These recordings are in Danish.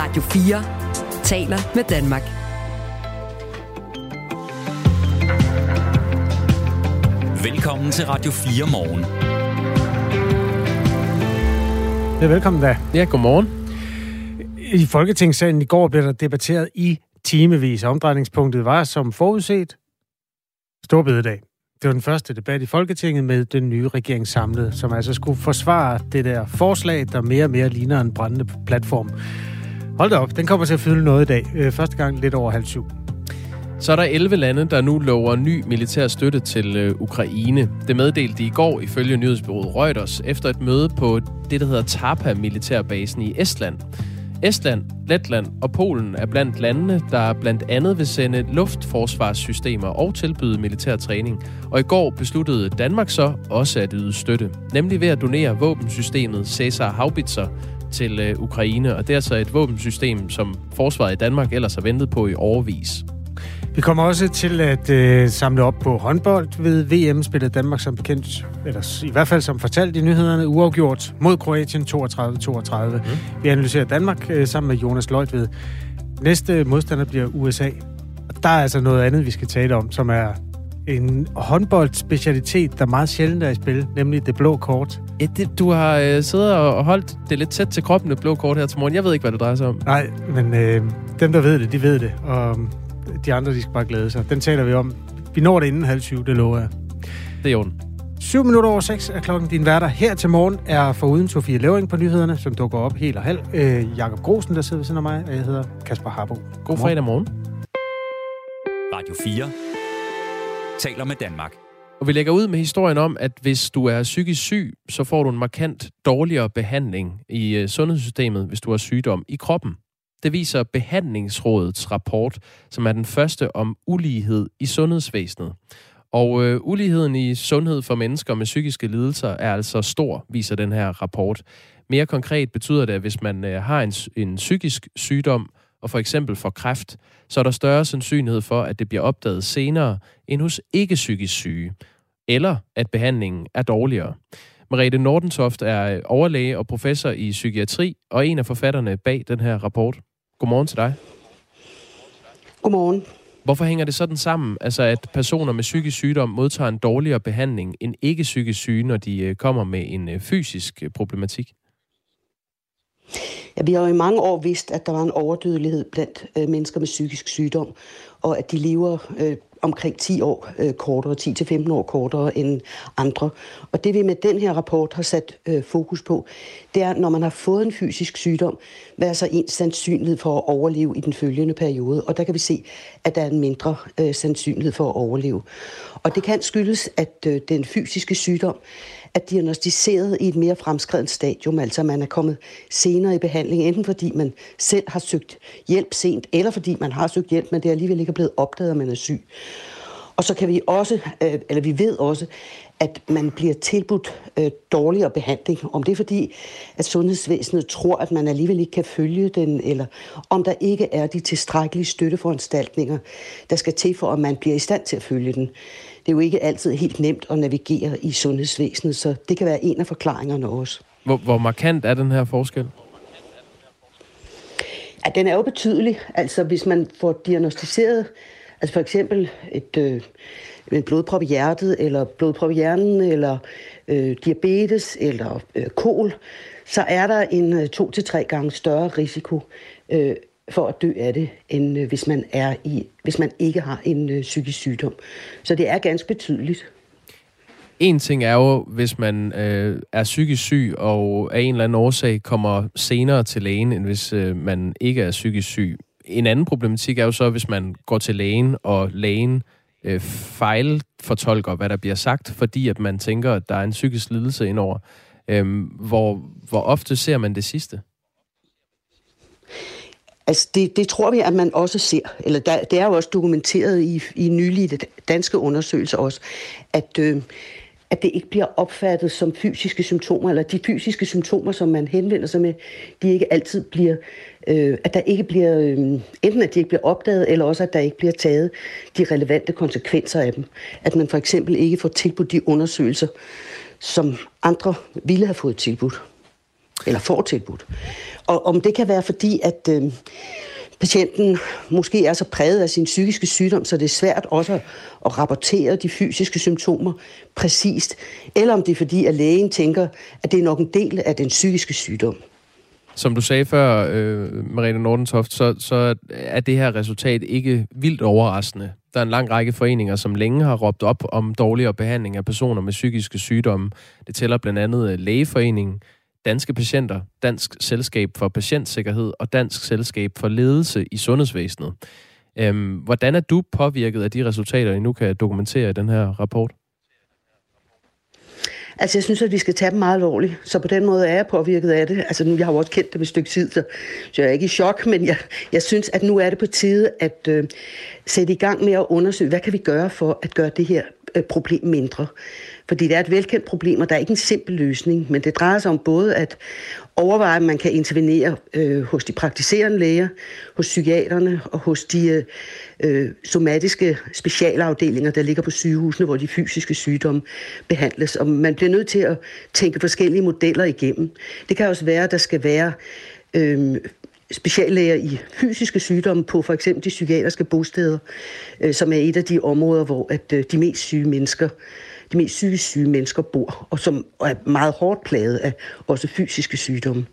Radio 4 taler med Danmark. Velkommen til Radio 4 morgen. Ja, velkommen da. Ja, godmorgen. I Folketingssalen i går blev der debatteret i timevis. Omdrejningspunktet var som forudset Storbededag. Det var den første debat i Folketinget med den nye regering samlet, som altså skulle forsvare det der forslag, der mere og mere ligner en brændende platform. Hold da op, den kommer til at fylde noget i dag. Øh, første gang lidt over halv syv. Så er der 11 lande, der nu lover ny militær støtte til øh, Ukraine. Det meddelte de i går ifølge nyhedsbyrået Reuters efter et møde på det, der hedder Tarpa militærbasen i Estland. Estland, Letland og Polen er blandt landene, der blandt andet vil sende luftforsvarssystemer og tilbyde militær træning. Og i går besluttede Danmark så også at yde støtte, nemlig ved at donere våbensystemet Cæsar Haubitzer til øh, Ukraine. Og det er altså et våbensystem, som forsvaret i Danmark ellers har ventet på i overvis. Vi kommer også til at øh, samle op på håndbold ved VM. Spillede Danmark som bekendt, eller i hvert fald som fortalt i nyhederne, uafgjort mod Kroatien 32-32. Mm. Vi analyserer Danmark øh, sammen med Jonas Løjtved. Næste modstander bliver USA. Og der er altså noget andet, vi skal tale om, som er en håndboldspecialitet, der meget sjældent er i spil, nemlig det blå kort. Ja, det, du har øh, siddet og holdt det lidt tæt til kroppen, det blå kort her til morgen. Jeg ved ikke, hvad det drejer sig om. Nej, men øh, dem, der ved det, de ved det. Og de andre, de skal bare glæde sig. Den taler vi om. Vi når det inden halv syv, det lover jeg. Det er jo 7 minutter over 6 er klokken. Din værter her til morgen er foruden Sofie Levering på nyhederne, som dukker op helt og halv. Øh, Jakob Grosen, der sidder ved siden af mig, og jeg hedder Kasper Harbo. God fredag morgen. Radio 4 taler med Danmark. Og vi lægger ud med historien om, at hvis du er psykisk syg, så får du en markant dårligere behandling i øh, sundhedssystemet, hvis du har sygdom i kroppen. Det viser Behandlingsrådets rapport, som er den første om ulighed i sundhedsvæsenet. Og øh, uligheden i sundhed for mennesker med psykiske lidelser er altså stor, viser den her rapport. Mere konkret betyder det, at hvis man øh, har en, en psykisk sygdom, og for eksempel får kræft, så er der større sandsynlighed for, at det bliver opdaget senere end hos ikke-psykisk syge, eller at behandlingen er dårligere. Merete Nordentoft er overlæge og professor i psykiatri, og en af forfatterne bag den her rapport. Godmorgen til dig. Godmorgen. Hvorfor hænger det sådan sammen, altså at personer med psykisk sygdom modtager en dårligere behandling end ikke psykisk syge, når de øh, kommer med en øh, fysisk øh, problematik? Ja, vi har jo i mange år vidst, at der var en overdødelighed blandt øh, mennesker med psykisk sygdom, og at de lever øh, omkring 10 år øh, kortere, 10-15 år kortere end andre. Og det vi med den her rapport har sat øh, fokus på, det er, når man har fået en fysisk sygdom, hvad er så ens sandsynlighed for at overleve i den følgende periode? Og der kan vi se, at der er en mindre øh, sandsynlighed for at overleve. Og det kan skyldes, at øh, den fysiske sygdom er diagnostiseret i et mere fremskredent stadium, altså man er kommet senere i behandling, enten fordi man selv har søgt hjælp sent, eller fordi man har søgt hjælp, men det er alligevel ikke blevet opdaget, at man er syg. Og så kan vi også, øh, eller vi ved også, at man bliver tilbudt øh, dårligere behandling. Om det er fordi, at sundhedsvæsenet tror, at man alligevel ikke kan følge den, eller om der ikke er de tilstrækkelige støtteforanstaltninger, der skal til for, at man bliver i stand til at følge den. Det er jo ikke altid helt nemt at navigere i sundhedsvæsenet, så det kan være en af forklaringerne også. Hvor, hvor markant er den her forskel? Ja, den er jo betydelig. Altså, hvis man får diagnostiseret, altså for eksempel et, øh, en blodprop i hjertet, eller blodprop i hjernen, eller øh, diabetes, eller øh, kol, så er der en øh, to til tre gange større risiko øh, for at dø af det, end øh, hvis man er i, hvis man ikke har en øh, psykisk sygdom. Så det er ganske betydeligt. En ting er jo, hvis man øh, er psykisk syg og af en eller anden årsag kommer senere til lægen, end hvis øh, man ikke er psykisk syg. En anden problematik er jo så, hvis man går til lægen, og lægen øh, fejlfortolker, hvad der bliver sagt, fordi at man tænker, at der er en psykisk lidelse indover. Øh, hvor, hvor ofte ser man det sidste? Altså det, det tror vi, at man også ser, eller der, det er jo også dokumenteret i, i nylige danske undersøgelser også, at, øh, at det ikke bliver opfattet som fysiske symptomer, eller de fysiske symptomer, som man henvender sig med, de ikke altid bliver, øh, øh, at der ikke bliver, øh, enten at de ikke bliver opdaget, eller også at der ikke bliver taget de relevante konsekvenser af dem. At man for eksempel ikke får tilbudt de undersøgelser, som andre ville have fået tilbudt. eller får tilbudt. Og om det kan være fordi, at øh, patienten måske er så præget af sin psykiske sygdom, så det er svært også at, at rapportere de fysiske symptomer præcist, eller om det er fordi, at lægen tænker, at det er nok en del af den psykiske sygdom. Som du sagde før, øh, Mariette Nordentoft, så, så er det her resultat ikke vildt overraskende. Der er en lang række foreninger, som længe har råbt op om dårligere behandling af personer med psykiske sygdomme. Det tæller blandt andet øh, Lægeforeningen, Danske Patienter, Dansk Selskab for Patientsikkerhed og Dansk Selskab for Ledelse i Sundhedsvæsenet. Øhm, hvordan er du påvirket af de resultater, I nu kan dokumentere i den her rapport? Altså, jeg synes, at vi skal tage dem meget alvorligt. Så på den måde er jeg påvirket af det. Altså, nu, jeg har jo også kendt det et stykke tid, så, så jeg er ikke i chok, men jeg, jeg synes, at nu er det på tide at øh, sætte i gang med at undersøge, hvad kan vi gøre for at gøre det her øh, problem mindre. Fordi det er et velkendt problem, og der er ikke en simpel løsning, men det drejer sig om både at overveje, at man kan intervenere øh, hos de praktiserende læger, hos psykiaterne og hos de øh, somatiske specialafdelinger, der ligger på sygehusene, hvor de fysiske sygdomme behandles. Og man bliver nødt til at tænke forskellige modeller igennem. Det kan også være, at der skal være øh, speciallæger i fysiske sygdomme på for eksempel de psykiatriske bosteder, øh, som er et af de områder, hvor at øh, de mest syge mennesker de mest psykisk syge mennesker bor, og som er meget hårdt plaget af også fysiske sygdomme.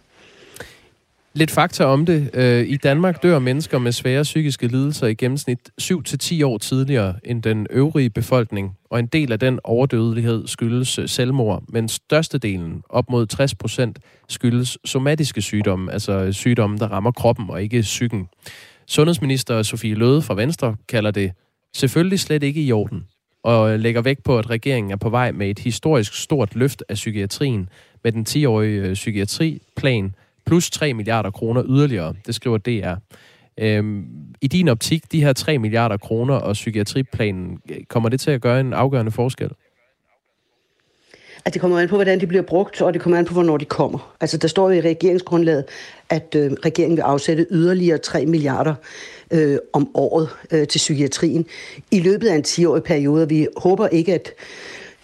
Lidt fakta om det. Øh, I Danmark dør mennesker med svære psykiske lidelser i gennemsnit 7-10 år tidligere end den øvrige befolkning, og en del af den overdødelighed skyldes selvmord, men størstedelen, op mod 60 procent, skyldes somatiske sygdomme, altså sygdomme, der rammer kroppen og ikke psyken. Sundhedsminister Sofie Løde fra Venstre kalder det selvfølgelig slet ikke i orden, og lægger vægt på, at regeringen er på vej med et historisk stort løft af psykiatrien med den 10-årige øh, psykiatriplan, plus 3 milliarder kroner yderligere. Det skriver DR. Øhm, I din optik, de her 3 milliarder kroner og psykiatriplanen, øh, kommer det til at gøre en afgørende forskel? At det kommer an på, hvordan de bliver brugt, og det kommer an på, hvornår de kommer. Altså, der står i regeringsgrundlaget, at øh, regeringen vil afsætte yderligere 3 milliarder øh, om året øh, til psykiatrien i løbet af en 10-årig periode. Vi håber ikke, at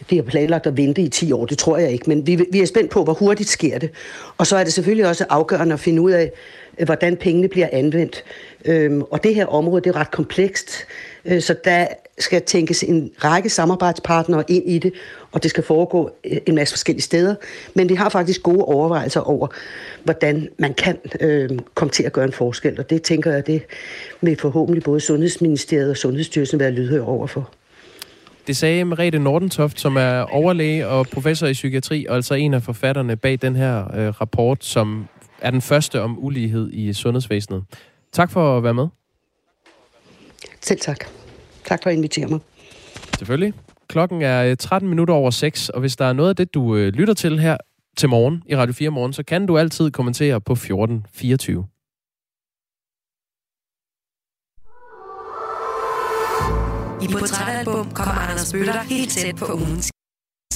det er planlagt at vente i 10 år, det tror jeg ikke, men vi, vi er spændt på, hvor hurtigt sker det. Og så er det selvfølgelig også afgørende at finde ud af, øh, hvordan pengene bliver anvendt. Øhm, og det her område, det er ret komplekst, Øh, så der skal tænkes en række samarbejdspartnere ind i det, og det skal foregå øh, en masse forskellige steder. Men vi har faktisk gode overvejelser over, hvordan man kan øh, komme til at gøre en forskel, og det tænker jeg, det vil forhåbentlig både Sundhedsministeriet og Sundhedsstyrelsen være lydhør overfor. Det sagde Merete Nordentoft, som er overlæge og professor i psykiatri, og altså en af forfatterne bag den her øh, rapport, som er den første om ulighed i sundhedsvæsenet. Tak for at være med. Selv tak. Tak for at invitere mig. Selvfølgelig. Klokken er 13 øh, minutter over 6, og hvis der er noget af det, du øh, lytter til her til morgen i Radio 4 Morgen, så kan du altid kommentere på 1424. I Portrætalbum kommer Anders Bøtter helt tæt på ugens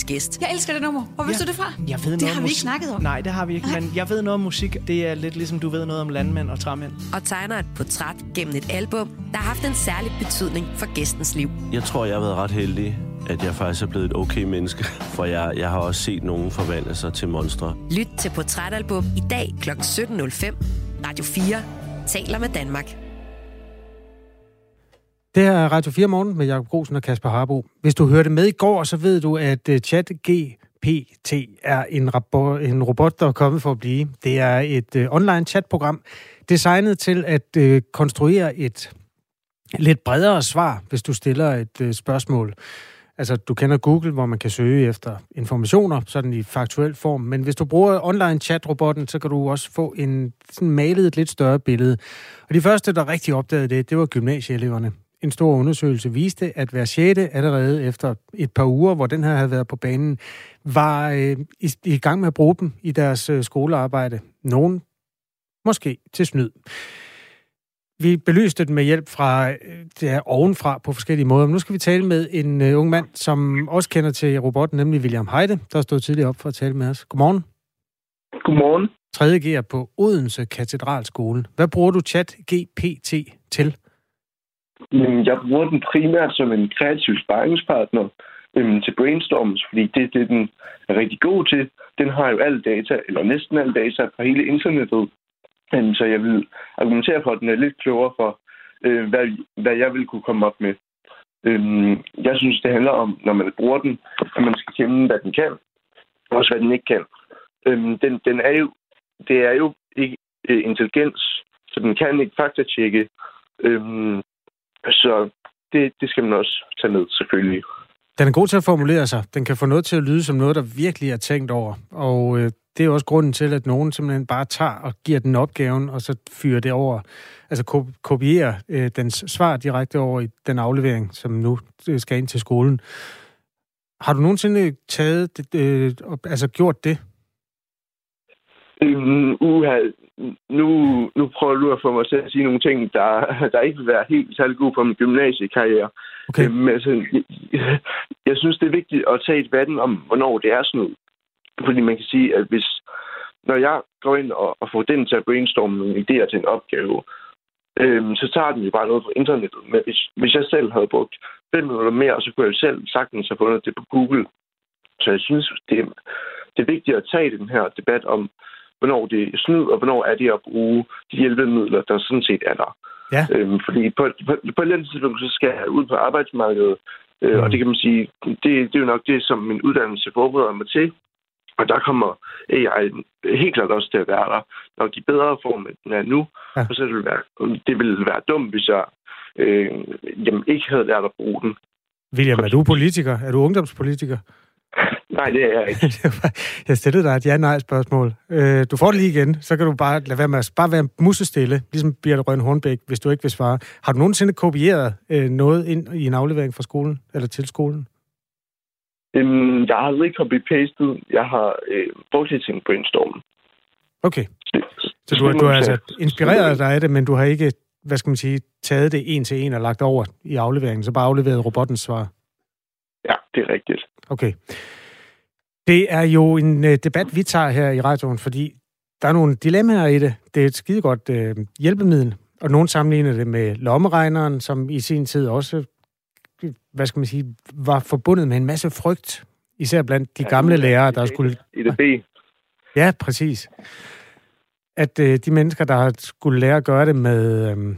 gæst. Jeg elsker det nummer. Hvor vidste ja. du det fra? Jeg ved det noget har vi ikke snakket om. Nej, det har vi ikke, men jeg ved noget om musik. Det er lidt ligesom du ved noget om landmænd og træmænd. Og tegner et portræt gennem et album, der har haft en særlig betydning for gæstens liv. Jeg tror, jeg har været ret heldig, at jeg faktisk er blevet et okay menneske, for jeg, jeg har også set nogen forvandle sig til monstre. Lyt til Portrætalbum i dag kl. 17.05. Radio 4 taler med Danmark. Det her er Radio 4 Morgen med Jakob Grosen og Kasper Harbo. Hvis du hørte med i går, så ved du, at øh, ChatGPT er en, rabo- en robot, der er kommet for at blive. Det er et øh, online chatprogram, designet til at øh, konstruere et lidt bredere svar, hvis du stiller et øh, spørgsmål. Altså, du kender Google, hvor man kan søge efter informationer, sådan i faktuel form. Men hvis du bruger online chat-robotten, så kan du også få en sådan malet et lidt større billede. Og de første, der rigtig opdagede det, det var gymnasieeleverne en stor undersøgelse viste, at hver sjette allerede efter et par uger, hvor den her havde været på banen, var øh, i, i gang med at bruge dem i deres øh, skolearbejde. Nogen måske til snyd. Vi belyste den med hjælp fra øh, det her ovenfra på forskellige måder. Men nu skal vi tale med en uh, ung mand, som også kender til robotten, nemlig William Heide, der stod tidligere op for at tale med os. Godmorgen. Godmorgen. 3. G'er på Odense Katedralskole. Hvad bruger du chat GPT til? Men jeg bruger den primært som en kreativ sparringspartner. øhm, til brainstorms, fordi det, det den er rigtig god til. Den har jo alle data, eller næsten alle data fra hele internettet. Øhm, så jeg vil argumentere for, at den er lidt klogere for, øh, hvad, hvad jeg vil kunne komme op med. Øhm, jeg synes, det handler om, når man bruger den, at man skal kende, hvad den kan, og også hvad den ikke kan. Øhm, den, den er jo, det er jo ikke øh, intelligens, så den kan ikke faktatjekke. Øhm, så det, det skal man også tage med, selvfølgelig. Den er god til at formulere sig. Den kan få noget til at lyde som noget, der virkelig er tænkt over. Og øh, det er også grunden til, at nogen simpelthen bare tager og giver den opgaven, og så fyrer det over, altså ko- kopierer øh, dens svar direkte over i den aflevering, som nu øh, skal ind til skolen. Har du nogensinde øh, taget, det, øh, altså gjort det? Øhm, uha, nu, nu prøver du at få mig til at sige nogle ting, der, der ikke vil være helt særlig gode for min gymnasiekarriere. Okay. Øhm, altså, jeg, jeg synes, det er vigtigt at tage et debatten om, hvornår det er snyd. Fordi man kan sige, at hvis, når jeg går ind og, og får den til at brainstorme nogle idéer til en opgave, øhm, så tager den jo bare noget fra internettet. Men hvis, hvis jeg selv havde brugt fem minutter mere, så kunne jeg selv sagtens have fundet det på Google. Så jeg synes, det, er, det er vigtigt at tage den her debat om, hvornår det er snyd, og hvornår er det at bruge de hjælpemidler, der sådan set er der. Ja. Øhm, fordi på, på, på et eller andet tidspunkt, så skal jeg ud på arbejdsmarkedet, øh, mm. og det kan man sige, det, det er jo nok det, som min uddannelse forbereder mig til. Og der kommer AI helt klart også til at være der, nok i bedre form, end den er nu. Ja. Og så vil det være, det ville være dumt, hvis jeg øh, jamen, ikke havde lært at bruge den. William, er du politiker? Er du ungdomspolitiker? Nej, det er jeg ikke. jeg stillede dig et ja-nej-spørgsmål. Øh, du får det lige igen, så kan du bare lade være med at bare være musestille, ligesom Birte Røn Hornbæk, hvis du ikke vil svare. Har du nogensinde kopieret øh, noget ind i en aflevering fra skolen, eller til skolen? Øhm, jeg har aldrig copy-pastet. Jeg har øh, brugt til en brainstorm. Okay. Så du, du har altså inspireret dig af det, men du har ikke, hvad skal man sige, taget det en til en og lagt over i afleveringen, så bare afleveret robottens svar? Ja, det er rigtigt. Okay. Det er jo en uh, debat, vi tager her i radioen, fordi der er nogle dilemmaer i det. Det er et skidegodt uh, hjælpemiddel, og nogen sammenligner det med lommeregneren, som i sin tid også, hvad skal man sige, var forbundet med en masse frygt, især blandt de ja, gamle lærere, der skulle... I det B. Ja, præcis. At uh, de mennesker, der skulle lære at gøre det med... Um,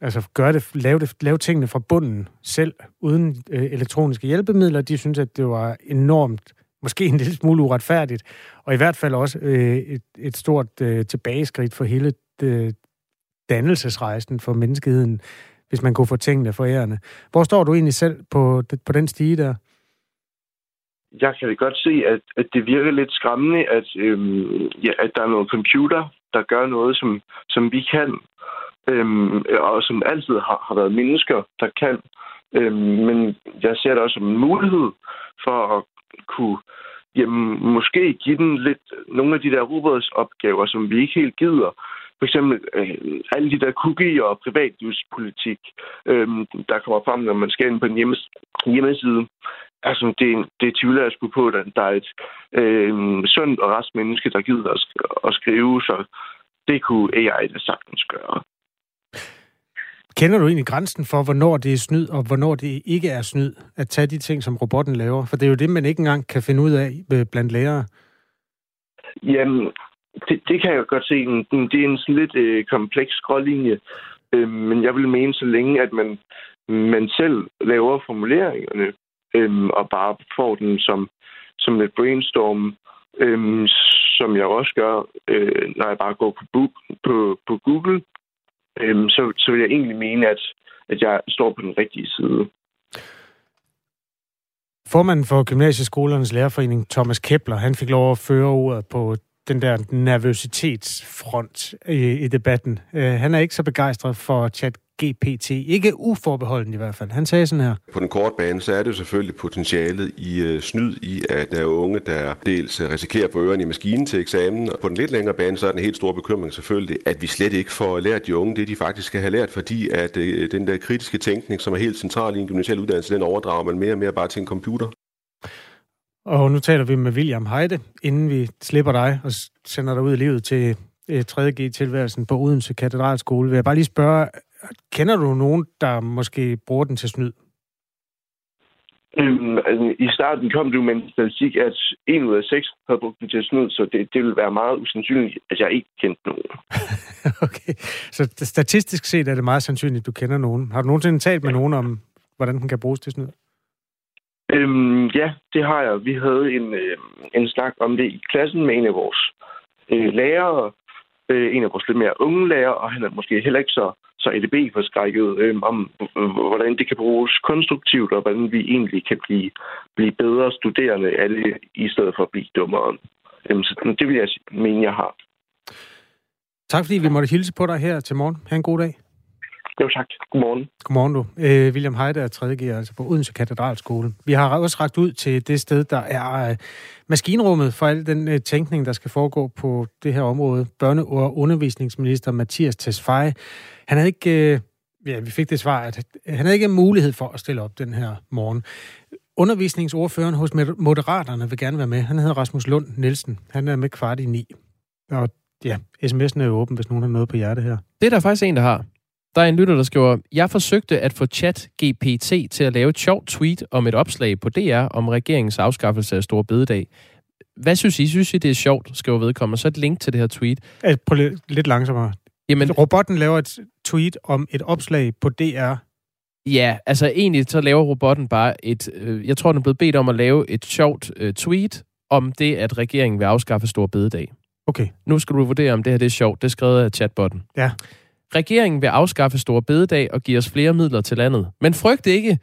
altså gøre det, lave, det, lave tingene fra bunden selv, uden øh, elektroniske hjælpemidler, de synes, at det var enormt, måske en lille smule uretfærdigt, og i hvert fald også øh, et, et stort øh, tilbageskridt for hele øh, dannelsesrejsen for menneskeheden, hvis man kunne få tingene for ærende. Hvor står du egentlig selv på, på den stige der? Jeg kan godt se, at, at det virker lidt skræmmende, at, øhm, ja, at der er noget computer, der gør noget, som, som vi kan, øhm, og som altid har, har været mennesker, der kan. Øhm, men jeg ser det også som en mulighed for at kunne jamen, måske give den lidt nogle af de der robotsopgaver, som vi ikke helt gider. For eksempel øh, alle de der cookie- og privatlivspolitik, øh, der kommer frem, når man skal ind på en hjemmes, hjemmeside. Altså, det, det tvivler jeg sgu på, at der er et øh, sundt og rest menneske, der gider at, at skrive, så det kunne AI da sagtens gøre. Kender du egentlig grænsen for, hvornår det er snyd, og hvornår det ikke er snyd, at tage de ting, som robotten laver? For det er jo det, man ikke engang kan finde ud af øh, blandt lærere. Jamen, det, det kan jeg godt se. Det er en sådan lidt øh, kompleks skrålinje. Øh, men jeg vil mene, så længe at man, man selv laver formuleringerne, øh, og bare får den som, som et brainstorm, øh, som jeg også gør, øh, når jeg bare går på, book, på, på Google, øhm, så, så vil jeg egentlig mene, at, at jeg står på den rigtige side. Formanden for Gymnasieskolernes Lærerforening, Thomas Kepler, han fik lov at føre ordet på den der nervøsitetsfront i, i debatten. Øh, han er ikke så begejstret for chat GPT. Ikke uforbeholden i hvert fald. Han sagde sådan her. På den korte bane, så er det jo selvfølgelig potentialet i øh, snyd i, at der er unge, der dels øh, risikerer på ørerne i maskinen til eksamen. Og på den lidt længere bane, så er den helt store bekymring selvfølgelig, at vi slet ikke får lært de unge det, de faktisk skal have lært, fordi at øh, den der kritiske tænkning, som er helt central i en gymnasial uddannelse, den overdrager man mere og mere bare til en computer. Og nu taler vi med William Heide, inden vi slipper dig og sender dig ud i livet til 3.G-tilværelsen på Odense Katedralskole. Vil jeg bare lige spørge, Kender du nogen, der måske bruger den til snyd? Øhm, altså, I starten kom det jo med en statistik, at en ud af seks havde brugt den til snyd, så det, det ville være meget usandsynligt, at jeg ikke kendte nogen. okay, så statistisk set er det meget sandsynligt, at du kender nogen. Har du nogensinde talt med nogen om, hvordan den kan bruges til snyd? Øhm, ja, det har jeg. Vi havde en, øh, en snak om det i klassen med en af vores øh, lærere, øh, en af vores lidt mere unge lærere, og han er måske heller ikke så, så EDB-forskrækket øh, om, øh, hvordan det kan bruges konstruktivt, og hvordan vi egentlig kan blive, blive bedre studerende af det, i stedet for at blive dummere. Øhm, så det vil jeg mene, jeg har. Tak fordi vi måtte hilse på dig her til morgen. Ha' en god dag. Jo, tak. Godmorgen. Godmorgen, du. Øh, William Heide er 3. G, altså på Odense Katedralskole. Vi har også ragt ud til det sted, der er øh, maskinrummet for al den øh, tænkning, der skal foregå på det her område. Børne- og undervisningsminister Mathias Tesfaye. Han havde ikke... Øh, ja, vi fik det svar, at han havde ikke mulighed for at stille op den her morgen. Undervisningsordføreren hos Moderaterne vil gerne være med. Han hedder Rasmus Lund Nielsen. Han er med kvart i ni. Og ja, sms'en er jo åben, hvis nogen har noget på hjerte her. Det er der faktisk en, der har. Der er en lytter, der skriver, jeg forsøgte at få chat GPT til at lave et sjovt tweet om et opslag på DR om regeringens afskaffelse af Store Bededag. Hvad synes I? Synes I, det er sjovt, skriver vedkommende. Så et link til det her tweet. Prøv lidt, lidt langsommere. Jamen, robotten laver et tweet om et opslag på DR. Ja, altså egentlig så laver robotten bare et... Øh, jeg tror, den er blevet bedt om at lave et sjovt øh, tweet om det, at regeringen vil afskaffe Store Bededag. Okay. Nu skal du vurdere, om det her det er sjovt. Det er skrevet af chatbotten. Ja. Regeringen vil afskaffe Store Bededag og give os flere midler til landet. Men frygt ikke.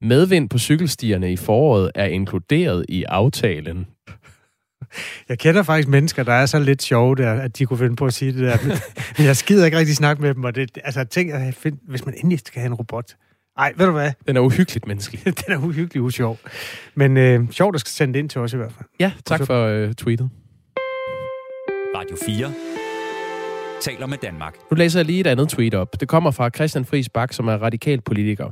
Medvind på cykelstierne i foråret er inkluderet i aftalen. Jeg kender faktisk mennesker, der er så lidt sjove der, at de kunne finde på at sige det der. Men jeg skider ikke rigtig snakke med dem, og det, altså tænk, at find, hvis man endelig skal have en robot. Ej, ved du hvad? Den er uhyggeligt menneskelig. Den er uhyggeligt usjov. Men øh, sjovt, der skal sende det ind til os i hvert fald. Ja, tak så... for øh, tweetet. Radio 4 taler med Danmark. Nu læser jeg lige et andet tweet op. Det kommer fra Christian Friis Bak, som er radikal politiker.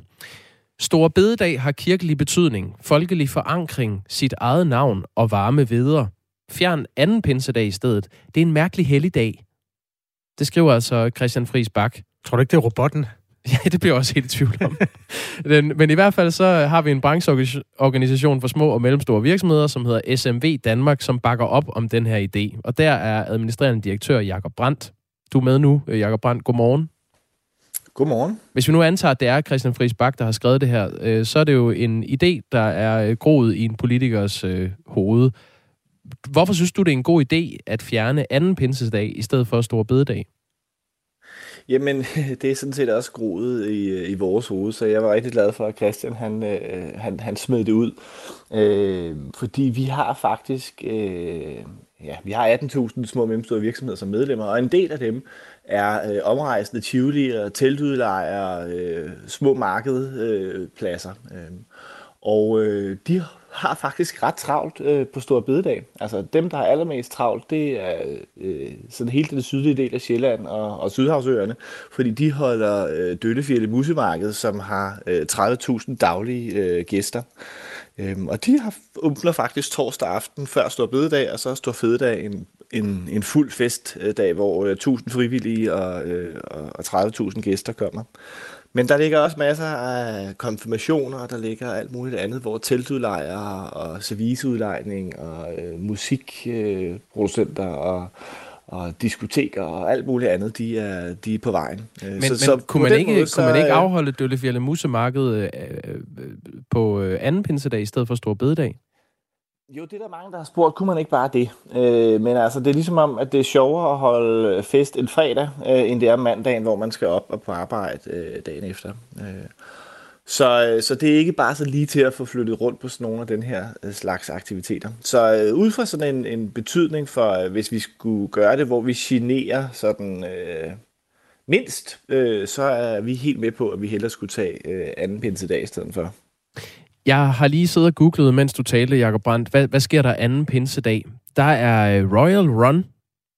Store bededag har kirkelig betydning, folkelig forankring, sit eget navn og varme videre. Fjern anden pinsedag i stedet. Det er en mærkelig helligdag. Det skriver altså Christian Friis Bak. Tror du ikke, det er robotten? Ja, det bliver også helt i tvivl om. Den, men i hvert fald så har vi en brancheorganisation for små og mellemstore virksomheder, som hedder SMV Danmark, som bakker op om den her idé. Og der er administrerende direktør Jakob Brandt. Du er med nu, Jakob Brandt. Godmorgen. Godmorgen. Hvis vi nu antager, at det er Christian Friis Bak, der har skrevet det her, øh, så er det jo en idé, der er groet i en politikers øh, hoved. Hvorfor synes du, det er en god idé at fjerne anden pinsedag i stedet for store bededag? Jamen, det er sådan set også groet i, i vores hoved, så jeg var rigtig glad for, at Christian han, øh, han, han smed det ud. Øh, fordi vi har faktisk øh, ja, vi har 18.000 små og mellemstore virksomheder som medlemmer, og en del af dem er øh, omrejsende tivolier, teltudlejere, øh, små markedpladser. Øh, øh, og øh, de har faktisk ret travlt øh, på Stor Bededag. Altså dem, der har allermest travlt, det er øh, sådan hele den sydlige del af Sjælland og, og Sydhavsøerne, fordi de holder øh, Døllefjælde Musemarked, som har øh, 30.000 daglige øh, gæster. Øhm, og de har åbner faktisk torsdag aften før Stor Bededag, og så er Stor Fededag en, en, en fuld festdag, hvor øh, 1000 frivillige og, øh, og 30.000 gæster kommer. Men der ligger også masser af konfirmationer, og der ligger alt muligt andet, hvor teltudlejere og serviceudlejning og øh, musikproducenter øh, og, og diskoteker og alt muligt andet, de er, de er på vejen. Øh, men, så, men så kunne, man ikke, måde, så, kunne man ikke afholde Døllefjælde Musemarked øh, øh, på øh, anden pinsedag i stedet for Stor Bededag? Jo, det er der mange, der har spurgt, kunne man ikke bare det? Øh, men altså, det er ligesom om, at det er sjovere at holde fest en fredag, øh, end det er mandagen, hvor man skal op og på arbejde øh, dagen efter. Øh, så, øh, så det er ikke bare så lige til at få flyttet rundt på sådan nogle af den her øh, slags aktiviteter. Så øh, ud fra sådan en, en betydning for, øh, hvis vi skulle gøre det, hvor vi generer sådan øh, mindst, øh, så er vi helt med på, at vi hellere skulle tage øh, anden pinsedag i stedet for. Jeg har lige siddet og googlet, mens du talte, Jacob Brandt. Hvad, hvad sker der anden pinsedag? Der er Royal Run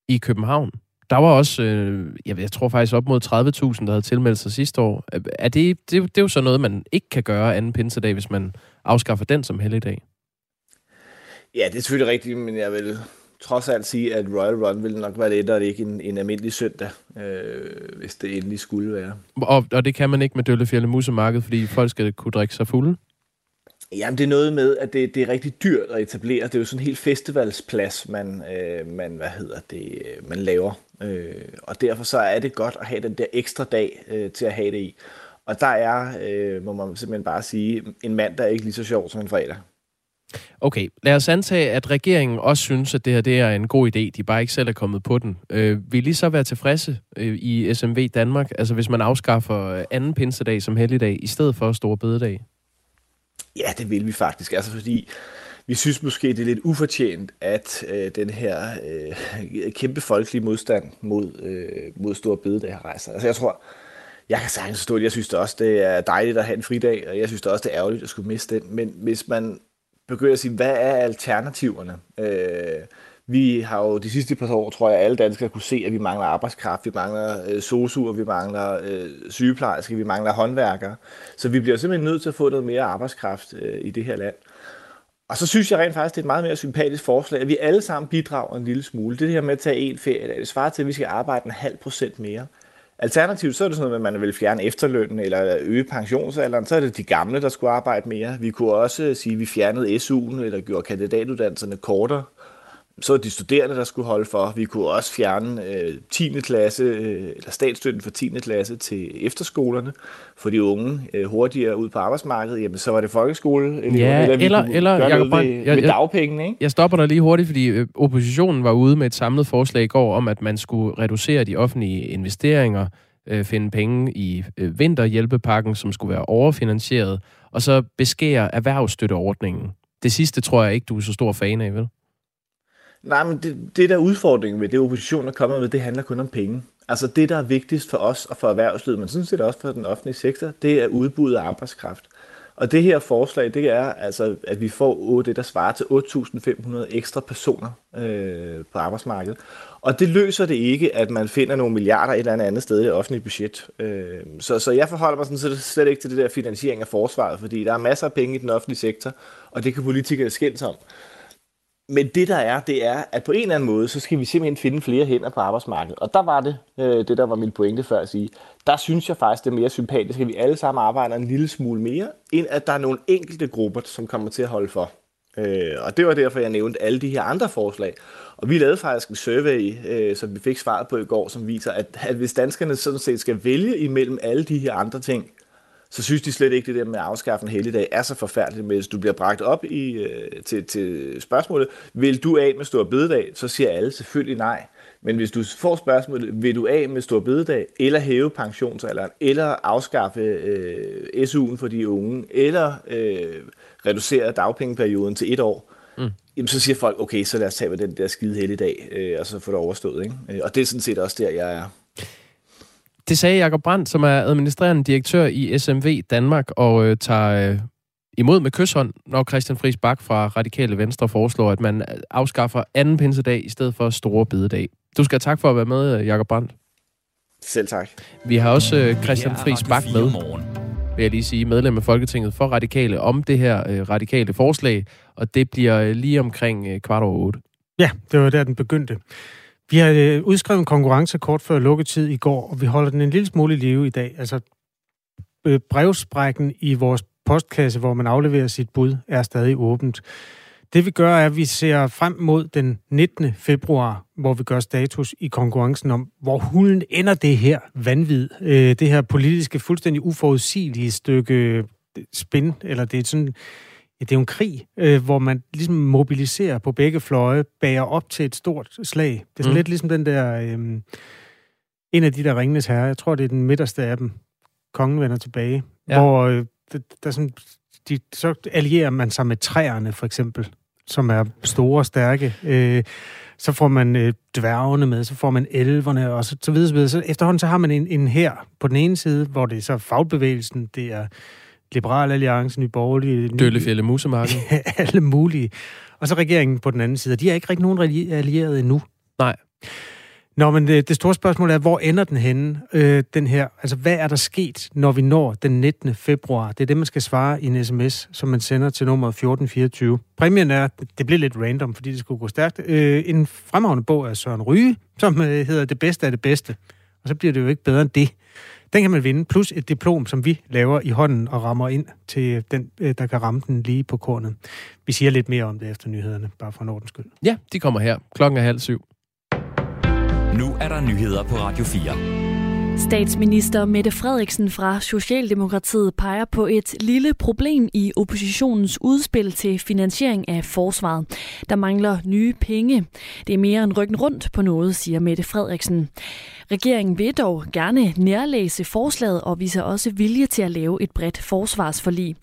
i København. Der var også, øh, jeg tror faktisk op mod 30.000, der havde tilmeldt sig sidste år. Er det, det, det er jo så noget, man ikke kan gøre anden pinsedag, hvis man afskaffer den som helligdag. Ja, det er selvfølgelig rigtigt, men jeg vil trods alt sige, at Royal Run ville nok være lettere, ikke en, en almindelig søndag, øh, hvis det endelig skulle være. Og, og det kan man ikke med Døllefjælde Musemarked, fordi folk skal kunne drikke sig fulde? Jamen, det er noget med, at det, det er rigtig dyrt at etablere. Det er jo sådan en helt festivalsplads, man, øh, man, hvad hedder det, man laver. Øh, og derfor så er det godt at have den der ekstra dag øh, til at have det i. Og der er, øh, må man simpelthen bare sige, en mand, der er ikke lige så sjov som en fredag. Okay, lad os antage, at regeringen også synes, at det her det er en god idé. De bare ikke selv er kommet på den. Øh, vil I så være tilfredse øh, i SMV Danmark, altså hvis man afskaffer anden pinsedag som helligdag, i stedet for store bededag? Ja, det vil vi faktisk. Altså fordi vi synes måske, det er lidt ufortjent, at øh, den her øh, kæmpe folkelige modstand mod, øh, mod store bededag har rejst Altså jeg tror, jeg kan sagtens forstå det. Jeg synes det også, det er dejligt at have en fridag, og jeg synes det også, det er ærgerligt at skulle miste den. Men hvis man begynder at sige, hvad er alternativerne? Øh, vi har jo de sidste par år, tror jeg, alle danskere kunne se, at vi mangler arbejdskraft, vi mangler øh, sosuer, vi mangler øh, sygeplejersker, vi mangler håndværkere. Så vi bliver simpelthen nødt til at få noget mere arbejdskraft øh, i det her land. Og så synes jeg rent faktisk, det er et meget mere sympatisk forslag, at vi alle sammen bidrager en lille smule. Det her med at tage en ferie, det svarer til, at vi skal arbejde en halv procent mere. Alternativt så er det sådan noget, at man vil fjerne efterlønnen eller øge pensionsalderen, så er det de gamle, der skulle arbejde mere. Vi kunne også sige, at vi fjernede SU'en eller gjorde kandidatuddannelserne kortere så de studerende, der skulle holde for. Vi kunne også fjerne øh, 10. klasse, øh, eller statsstøtten for 10. klasse til efterskolerne, for de unge øh, hurtigere ud på arbejdsmarkedet. Jamen, så var det folkeskole. Eller, ja, eller, eller, eller jeg, med, jeg, med dagpengene, ikke? Jeg stopper dig lige hurtigt, fordi øh, oppositionen var ude med et samlet forslag i går om, at man skulle reducere de offentlige investeringer, øh, finde penge i øh, vinterhjælpepakken, som skulle være overfinansieret, og så beskære erhvervsstøtteordningen. Det sidste tror jeg ikke, du er så stor fan af, vel? Nej, men det, det der udfordring med det, oppositionen er kommet med, det handler kun om penge. Altså det, der er vigtigst for os og for erhvervslivet, men sådan set også for den offentlige sektor, det er udbud af arbejdskraft. Og det her forslag, det er altså, at vi får det, der svarer til 8.500 ekstra personer øh, på arbejdsmarkedet. Og det løser det ikke, at man finder nogle milliarder et eller andet sted i det offentlige budget. Øh, så, så jeg forholder mig sådan set slet ikke til det der finansiering af forsvaret, fordi der er masser af penge i den offentlige sektor, og det kan politikere skændes om. Men det der er, det er, at på en eller anden måde, så skal vi simpelthen finde flere hænder på arbejdsmarkedet. Og der var det, øh, det der var min pointe før at sige. Der synes jeg faktisk, det er mere sympatisk, at vi alle sammen arbejder en lille smule mere, end at der er nogle enkelte grupper, som kommer til at holde for. Øh, og det var derfor, jeg nævnte alle de her andre forslag. Og vi lavede faktisk en survey, øh, som vi fik svaret på i går, som viser, at, at hvis danskerne sådan set skal vælge imellem alle de her andre ting, så synes de slet ikke, det der med at afskaffe en helligdag er så forfærdeligt. Men hvis du bliver bragt op i, øh, til, til spørgsmålet, vil du af med stor bededag, så siger alle selvfølgelig nej. Men hvis du får spørgsmålet, vil du af med stor bededag, eller hæve pensionsalderen, eller afskaffe øh, SU'en for de unge, eller øh, reducere dagpengeperioden til et år, mm. jamen så siger folk, okay, så lad os tage den der skide helligdag, øh, og så få det overstået. Ikke? Øh, og det er sådan set også der, jeg er. Det sagde Jakob Brandt, som er administrerende direktør i SMV Danmark, og øh, tager øh, imod med kysshånd, når Christian Friis Bak fra Radikale Venstre foreslår, at man afskaffer anden pinsedag i stedet for store bededag. Du skal have tak for at være med, øh, Jakob Brandt. Selv tak. Vi har også øh, Christian Friis Bak med, vil jeg lige sige, medlem af Folketinget for Radikale, om det her øh, radikale forslag, og det bliver øh, lige omkring øh, kvart over otte. Ja, det var der, den begyndte. Vi har øh, udskrevet en konkurrence kort før lukketid i går, og vi holder den en lille smule i live i dag. Altså, øh, brevsprækken i vores postkasse, hvor man afleverer sit bud, er stadig åbent. Det vi gør, er, at vi ser frem mod den 19. februar, hvor vi gør status i konkurrencen om, hvor hulen ender det her vanvid. Øh, det her politiske, fuldstændig uforudsigelige stykke øh, spin, eller det er sådan Ja, det er jo en krig, øh, hvor man ligesom mobiliserer på begge fløje, bager op til et stort slag. Det er sådan mm. lidt ligesom den der... Øh, en af de der ringenes herre, jeg tror, det er den midterste af dem, kongen vender tilbage, ja. hvor øh, der, der sådan, de, så allierer man sig med træerne, for eksempel, som er store og stærke. Øh, så får man øh, dværgene med, så får man elverne, og så, så videre, så videre. Så efterhånden så har man en, en her på den ene side, hvor det er så fagbevægelsen, det er Liberal Alliance, Nye Borgerlige... Døllefjælde Musemarken. alle mulige. Og så regeringen på den anden side. De er ikke rigtig nogen allierede endnu. Nej. Nå, men det, det store spørgsmål er, hvor ender den henne, øh, den her? Altså, hvad er der sket, når vi når den 19. februar? Det er det, man skal svare i en sms, som man sender til nummer 1424. Præmien er, det bliver lidt random, fordi det skulle gå stærkt, øh, en fremragende bog af Søren Ryge, som øh, hedder Det bedste af det bedste. Og så bliver det jo ikke bedre end det. Den kan man vinde, plus et diplom, som vi laver i hånden og rammer ind til den, øh, der kan ramme den lige på kornet. Vi siger lidt mere om det efter nyhederne, bare for en ordens skyld. Ja, de kommer her. Klokken er halv syv. Nu er der nyheder på Radio 4. Statsminister Mette Frederiksen fra Socialdemokratiet peger på et lille problem i oppositionens udspil til finansiering af forsvaret. Der mangler nye penge. Det er mere end ryggen rundt på noget, siger Mette Frederiksen. Regeringen vil dog gerne nærlæse forslaget og viser også vilje til at lave et bredt forsvarsforlig.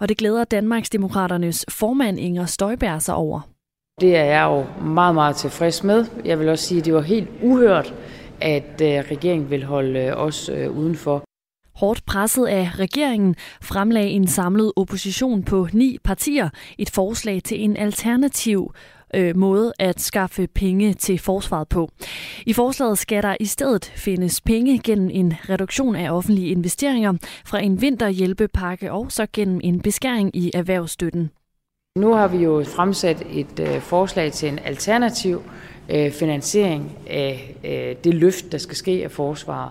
Og det glæder Danmarks Demokraternes formand Inger Støjberg sig over. Det er jeg jo meget, meget tilfreds med. Jeg vil også sige, at det var helt uhørt, at øh, regeringen vil holde øh, os øh, udenfor. Hårdt presset af regeringen fremlagde en samlet opposition på ni partier et forslag til en alternativ øh, måde at skaffe penge til forsvaret på. I forslaget skal der i stedet findes penge gennem en reduktion af offentlige investeringer fra en vinterhjælpepakke og så gennem en beskæring i erhvervsstøtten. Nu har vi jo fremsat et øh, forslag til en alternativ øh, finansiering af øh, det løft, der skal ske af forsvaret.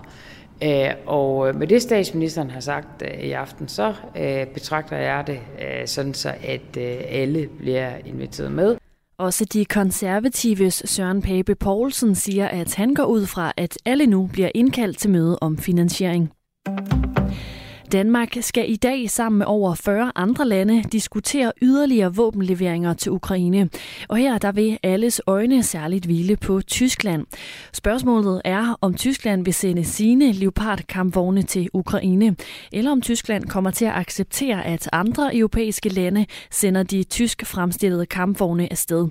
Øh, og øh, med det statsministeren har sagt øh, i aften, så øh, betragter jeg det øh, sådan så, at øh, alle bliver inviteret med. Også de konservatives Søren Pape Poulsen siger, at han går ud fra, at alle nu bliver indkaldt til møde om finansiering. Danmark skal i dag sammen med over 40 andre lande diskutere yderligere våbenleveringer til Ukraine. Og her der vil alles øjne særligt hvile på Tyskland. Spørgsmålet er, om Tyskland vil sende sine Leopard-kampvogne til Ukraine, eller om Tyskland kommer til at acceptere, at andre europæiske lande sender de tysk fremstillede kampvogne afsted.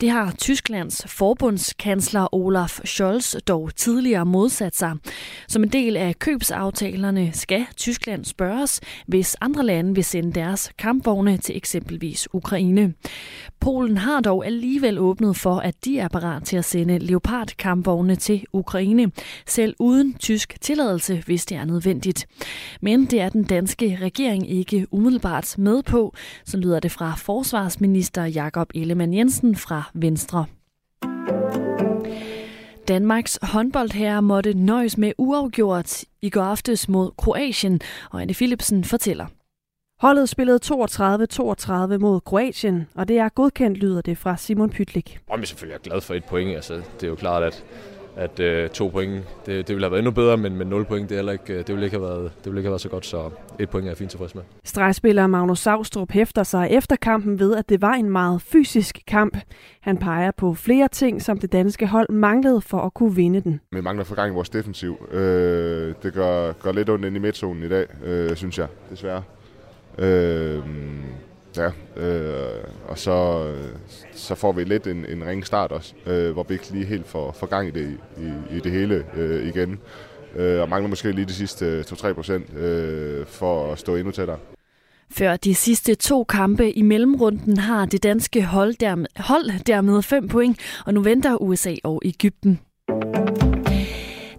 Det har Tysklands forbundskansler Olaf Scholz dog tidligere modsat sig. Som en del af købsaftalerne skal Tyskland Tyskland spørges, hvis andre lande vil sende deres kampvogne til eksempelvis Ukraine. Polen har dog alligevel åbnet for, at de er parat til at sende Leopard-kampvogne til Ukraine, selv uden tysk tilladelse, hvis det er nødvendigt. Men det er den danske regering ikke umiddelbart med på, så lyder det fra forsvarsminister Jakob Ellemann Jensen fra Venstre. Danmarks håndboldherre måtte nøjes med uafgjort i går aftes mod Kroatien, og Anne Philipsen fortæller. Holdet spillede 32-32 mod Kroatien, og det er godkendt, lyder det fra Simon Pytlik. Jeg er selvfølgelig glad for et point. Altså, det er jo klart, at at øh, to point, det, det ville have været endnu bedre, men, men 0 point, det, er ikke, det, ville ikke have været, det ville ikke have været så godt, så et point er jeg fint tilfreds med. Stregspiller Magnus Savstrup hæfter sig efter kampen ved, at det var en meget fysisk kamp. Han peger på flere ting, som det danske hold manglede for at kunne vinde den. Vi mangler for gang i vores defensiv. Øh, det gør, gør lidt ondt ind i midtzonen i dag, øh, synes jeg, desværre. Øh, Ja, øh, og så, øh, så får vi lidt en, en ring start også, øh, hvor vi ikke lige helt får, får gang i det, i, i det hele øh, igen. Øh, og mangler måske lige de sidste øh, 2-3 procent øh, for at stå endnu tættere. Før de sidste to kampe i mellemrunden har det danske hold dermed, hold dermed 5 point, og nu venter USA og Ægypten.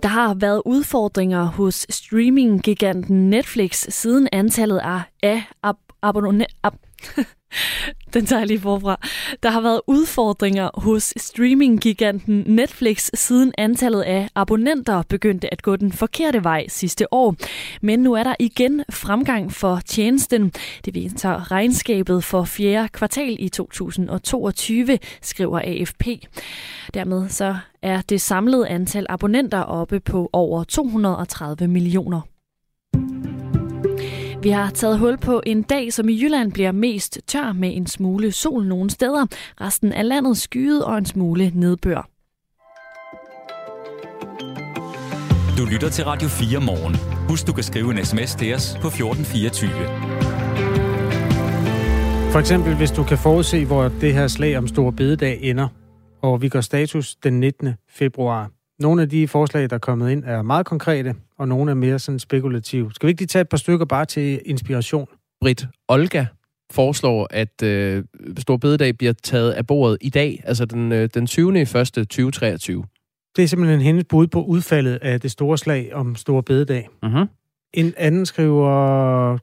Der har været udfordringer hos streaminggiganten Netflix siden antallet af, af ab- abonne- ab- Den tager jeg lige forfra. Der har været udfordringer hos streaminggiganten Netflix siden antallet af abonnenter begyndte at gå den forkerte vej sidste år. Men nu er der igen fremgang for tjenesten. Det viser regnskabet for fjerde kvartal i 2022, skriver AFP. Dermed så er det samlede antal abonnenter oppe på over 230 millioner. Vi har taget hul på en dag, som i Jylland bliver mest tør med en smule sol nogle steder. Resten af landet skyet og en smule nedbør. Du lytter til Radio 4 morgen. Husk, du kan skrive en sms til os på 1424. For eksempel, hvis du kan forudse, hvor det her slag om Stor Bededag ender, og vi går status den 19. februar. Nogle af de forslag, der er kommet ind, er meget konkrete, og nogle er mere sådan spekulative. Skal vi ikke lige tage et par stykker bare til inspiration? Britt Olga foreslår, at øh, Stor Bededag bliver taget af bordet i dag, altså den, øh, den 20. 1. 2023. Det er simpelthen hendes bud på udfaldet af det store slag om Stor Bededag. Mm-hmm. En anden skriver,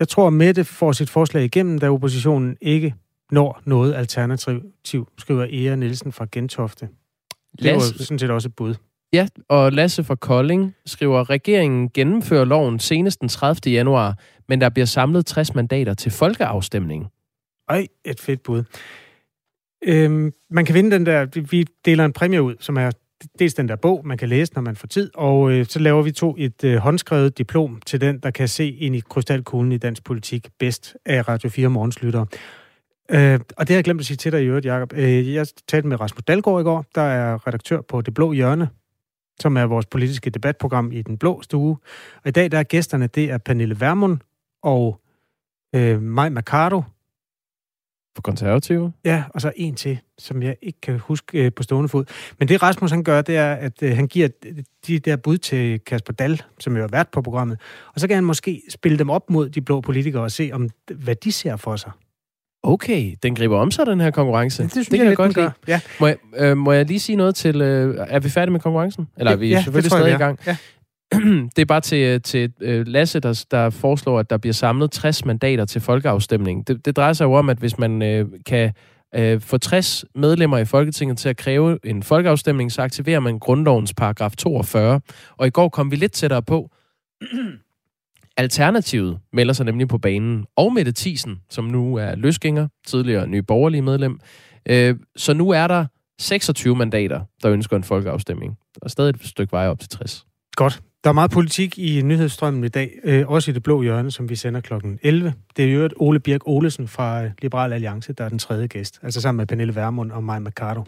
jeg tror, Mette får sit forslag igennem, da oppositionen ikke når noget alternativ, skriver Ea Nielsen fra Gentofte. Det var sådan set også et bud. Ja, og Lasse fra Kolding skriver, regeringen gennemfører loven senest den 30. januar, men der bliver samlet 60 mandater til folkeafstemning. Ej, et fedt bud. Øhm, man kan vinde den der, vi deler en præmie ud, som er dels den der bog, man kan læse, når man får tid, og øh, så laver vi to et øh, håndskrevet diplom til den, der kan se ind i krystalkuglen i dansk politik bedst af Radio 4 Morgenslyttere. Øh, og det har jeg glemt at sige til dig i øvrigt, Jacob. Øh, jeg talte med Rasmus Dalgaard i går, der er redaktør på Det Blå Hjørne, som er vores politiske debatprogram i Den Blå Stue. Og i dag der er gæsterne, det er Pernille Vermund og øh, Maj Mercado, for konservative? Ja, og så en til, som jeg ikke kan huske øh, på stående fod. Men det Rasmus han gør, det er, at øh, han giver de der bud til Kasper Dal, som jo har været på programmet, og så kan han måske spille dem op mod de blå politikere og se, om hvad de ser for sig. Okay, den griber om sig, den her konkurrence. Det, synes det kan jeg, godt lide. Ja. Må, jeg, øh, må jeg lige sige noget til... Øh, er vi færdige med konkurrencen? Eller er vi ja, selvfølgelig stadig i gang? Ja. det er bare til, til uh, Lasse, der, der foreslår, at der bliver samlet 60 mandater til folkeafstemning. Det, det drejer sig jo om, at hvis man uh, kan uh, få 60 medlemmer i Folketinget til at kræve en folkeafstemning, så aktiverer man grundlovens paragraf 42. Og i går kom vi lidt tættere på. Alternativet melder sig nemlig på banen, og Mette Thiesen, som nu er løsgænger, tidligere nyborgerlige medlem. Øh, så nu er der 26 mandater, der ønsker en folkeafstemning. Der er stadig et stykke vej op til 60. Godt. Der er meget politik i nyhedsstrømmen i dag, øh, også i det blå hjørne, som vi sender kl. 11. Det er jo et Ole Birk Olesen fra øh, Liberal Alliance, der er den tredje gæst, altså sammen med Pernille Vermund og Maja Mercado.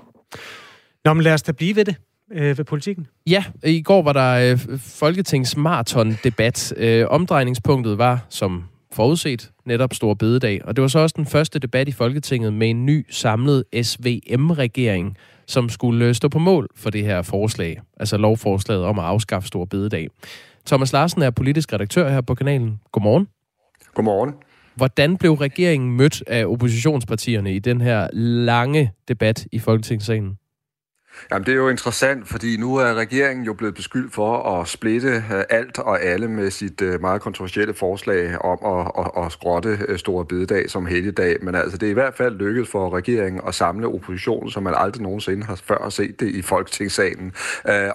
Nå, men lad os da blive ved det øh, ved politikken. Ja, i går var der øh, Folketings maraton-debat. Øh, omdrejningspunktet var, som forudset, netop Stor Bededag. Og det var så også den første debat i Folketinget med en ny samlet SVM-regering, som skulle stå på mål for det her forslag, altså lovforslaget om at afskaffe Stor Bededag. Thomas Larsen er politisk redaktør her på kanalen. Godmorgen. Godmorgen. Hvordan blev regeringen mødt af oppositionspartierne i den her lange debat i Folketingssalen? Jamen, det er jo interessant, fordi nu er regeringen jo blevet beskyldt for at splitte øh, alt og alle med sit øh, meget kontroversielle forslag om at, at, at skrotte øh, Store Bededag som helligdag. Men altså, det er i hvert fald lykkedes for regeringen at samle oppositionen, som man aldrig nogensinde har før set det i Folketingssalen.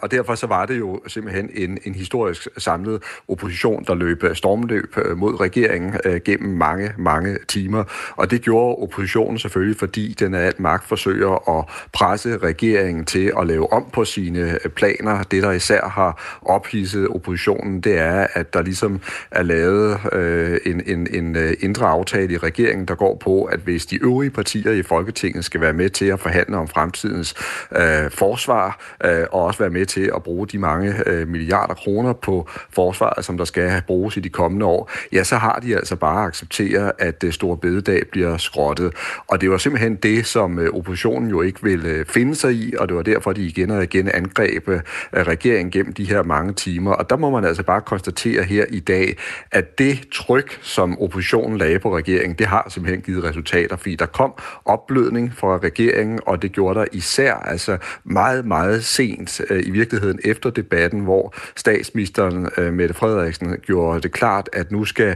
Og derfor så var det jo simpelthen en, en historisk samlet opposition, der løb stormløb mod regeringen gennem mange, mange timer. Og det gjorde oppositionen selvfølgelig, fordi den af alt magt forsøger at presse regeringen til at lave om på sine øh, planer. Det, der især har ophidset oppositionen, det er, at der ligesom er lavet øh, en, en, en øh, indre aftale i regeringen, der går på, at hvis de øvrige partier i Folketinget skal være med til at forhandle om fremtidens øh, forsvar, øh, og også være med til at bruge de mange øh, milliarder kroner på forsvaret, som der skal bruges i de kommende år, ja, så har de altså bare accepteret, at det store bededag bliver skrottet. Og det var simpelthen det, som øh, oppositionen jo ikke ville finde sig i, og det var derfor, de igen og igen angreb øh, regeringen gennem de her mange timer. Og der må man altså bare konstatere her i dag, at det tryk, som oppositionen lagde på regeringen, det har simpelthen givet resultater, fordi der kom opblødning fra regeringen, og det gjorde der især altså meget, meget sent øh, i virkeligheden efter debatten, hvor statsministeren øh, Mette Frederiksen gjorde det klart, at nu skal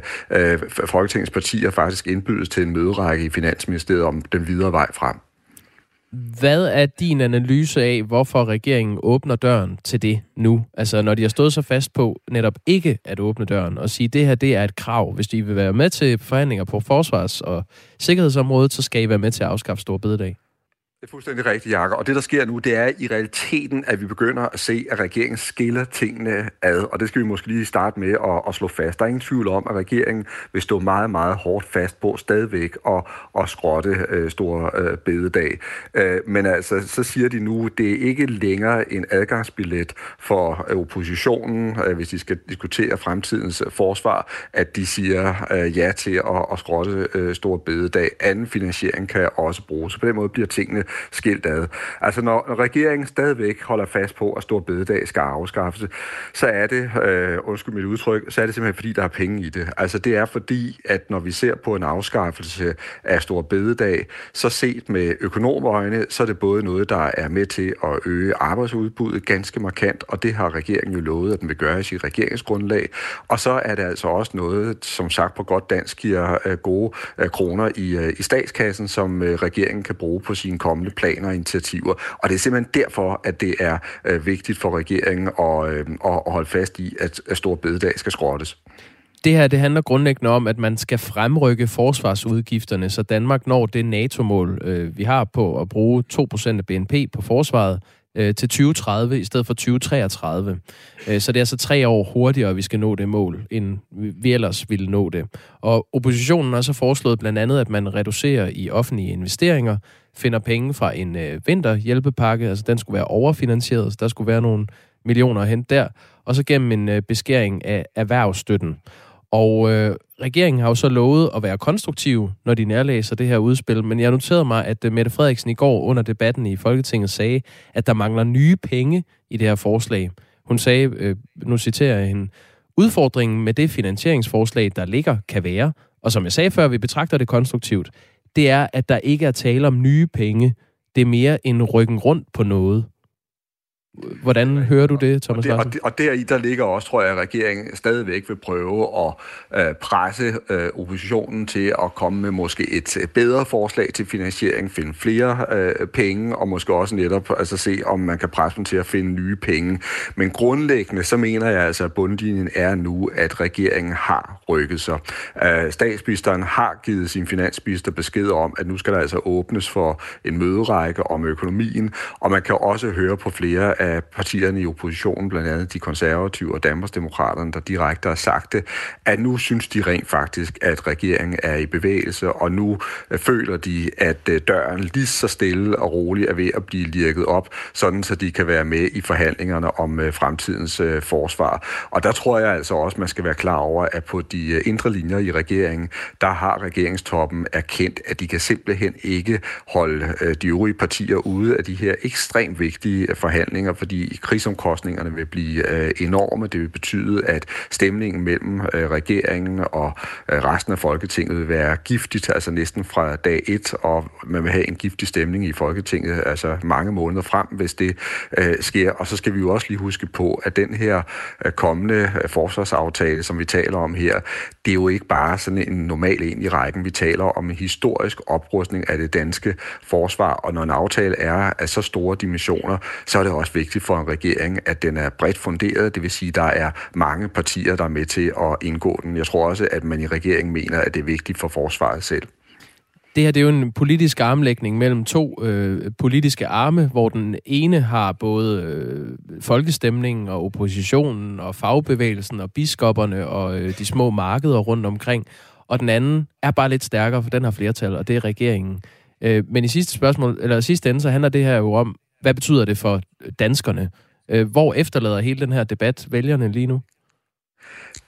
Folketingets partier faktisk indbydes til en møderække i Finansministeriet om den videre vej frem. Hvad er din analyse af, hvorfor regeringen åbner døren til det nu? Altså, når de har stået så fast på netop ikke at åbne døren og sige, at det her det er et krav. Hvis de vil være med til forhandlinger på forsvars- og sikkerhedsområdet, så skal I være med til at afskaffe store bededag. Det er fuldstændig rigtigt, Jakob. Og det, der sker nu, det er i realiteten, at vi begynder at se, at regeringen skiller tingene ad. Og det skal vi måske lige starte med at, at slå fast. Der er ingen tvivl om, at regeringen vil stå meget, meget hårdt fast på stadigvæk og, og skrotte øh, store øh, bededag. Øh, men altså, så siger de nu, det er ikke længere en adgangsbillet for øh, oppositionen, øh, hvis de skal diskutere fremtidens øh, forsvar, at de siger øh, ja til at, at skrotte øh, store bededag. Anden finansiering kan også bruges. Så på den måde bliver tingene skilt ad. Altså når regeringen stadigvæk holder fast på, at stor bededag skal afskaffes, så er det, øh, undskyld mit udtryk, så er det simpelthen fordi, der er penge i det. Altså det er fordi, at når vi ser på en afskaffelse af stor bededag, så set med økonomøjne, så er det både noget, der er med til at øge arbejdsudbuddet ganske markant, og det har regeringen jo lovet, at den vil gøre i sit regeringsgrundlag. Og så er det altså også noget, som sagt på godt dansk, giver øh, gode øh, kroner i, øh, i statskassen, som øh, regeringen kan bruge på sine kommende kommende planer og initiativer. Og det er simpelthen derfor, at det er øh, vigtigt for regeringen at, øh, at holde fast i, at, at Stor Bededag skal skrottes. Det her det handler grundlæggende om, at man skal fremrykke forsvarsudgifterne, så Danmark når det NATO-mål, øh, vi har på at bruge 2% af BNP på forsvaret øh, til 2030 i stedet for 2033. Øh, så det er altså tre år hurtigere, at vi skal nå det mål, end vi ellers ville nå det. Og oppositionen har så foreslået blandt andet, at man reducerer i offentlige investeringer, finder penge fra en øh, vinterhjælpepakke, altså den skulle være overfinansieret, så der skulle være nogle millioner at hente der, og så gennem en øh, beskæring af erhvervsstøtten. Og øh, regeringen har jo så lovet at være konstruktiv, når de nærlæser det her udspil, men jeg noterede mig, at øh, Mette Frederiksen i går under debatten i Folketinget sagde, at der mangler nye penge i det her forslag. Hun sagde, øh, nu citerer jeg hende, udfordringen med det finansieringsforslag, der ligger, kan være, og som jeg sagde før, vi betragter det konstruktivt, det er, at der ikke er tale om nye penge. Det er mere en ryggen rundt på noget. Hvordan hører du det, Thomas og, det, og, det, og deri der ligger også, tror jeg, at regeringen stadigvæk vil prøve at øh, presse øh, oppositionen til at komme med måske et bedre forslag til finansiering, finde flere øh, penge, og måske også netop altså, se, om man kan presse dem til at finde nye penge. Men grundlæggende, så mener jeg altså, at bundlinjen er nu, at regeringen har rykket sig. Øh, statsministeren har givet sin finansminister besked om, at nu skal der altså åbnes for en møderække om økonomien, og man kan også høre på flere af partierne i oppositionen, blandt andet de konservative og Danmarksdemokraterne, der direkte har sagt det, at nu synes de rent faktisk, at regeringen er i bevægelse, og nu øh, føler de, at øh, døren lige så stille og roligt er ved at blive lirket op, sådan så de kan være med i forhandlingerne om øh, fremtidens forsvar. Og der tror jeg altså også, man skal være klar over, at på de indre linjer i regeringen, der har regeringstoppen erkendt, at de kan simpelthen ikke holde de øvrige partier ude af de her ekstremt vigtige forhandlinger, fordi krigsomkostningerne vil blive øh, enorme. Det vil betyde, at stemningen mellem øh, regeringen og øh, resten af Folketinget vil være giftigt, altså næsten fra dag et, og man vil have en giftig stemning i Folketinget, altså mange måneder frem, hvis det øh, sker. Og så skal vi jo også lige huske på, at den her øh, kommende øh, forsvarsaftale, som vi taler om her, det er jo ikke bare sådan en normal en i rækken. Vi taler om en historisk oprustning af det danske forsvar, og når en aftale er af så store dimensioner, så er det også vigtigt for en regering, at den er bredt funderet, det vil sige, at der er mange partier, der er med til at indgå den. Jeg tror også, at man i regeringen mener, at det er vigtigt for forsvaret selv. Det her det er jo en politisk armlægning mellem to øh, politiske arme, hvor den ene har både øh, folkestemningen og oppositionen og fagbevægelsen og biskopperne og øh, de små markeder rundt omkring, og den anden er bare lidt stærkere, for den har flertal, og det er regeringen. Øh, men i sidste spørgsmål, eller sidste ende, så handler det her jo om, hvad betyder det for danskerne? Øh, hvor efterlader hele den her debat vælgerne lige nu?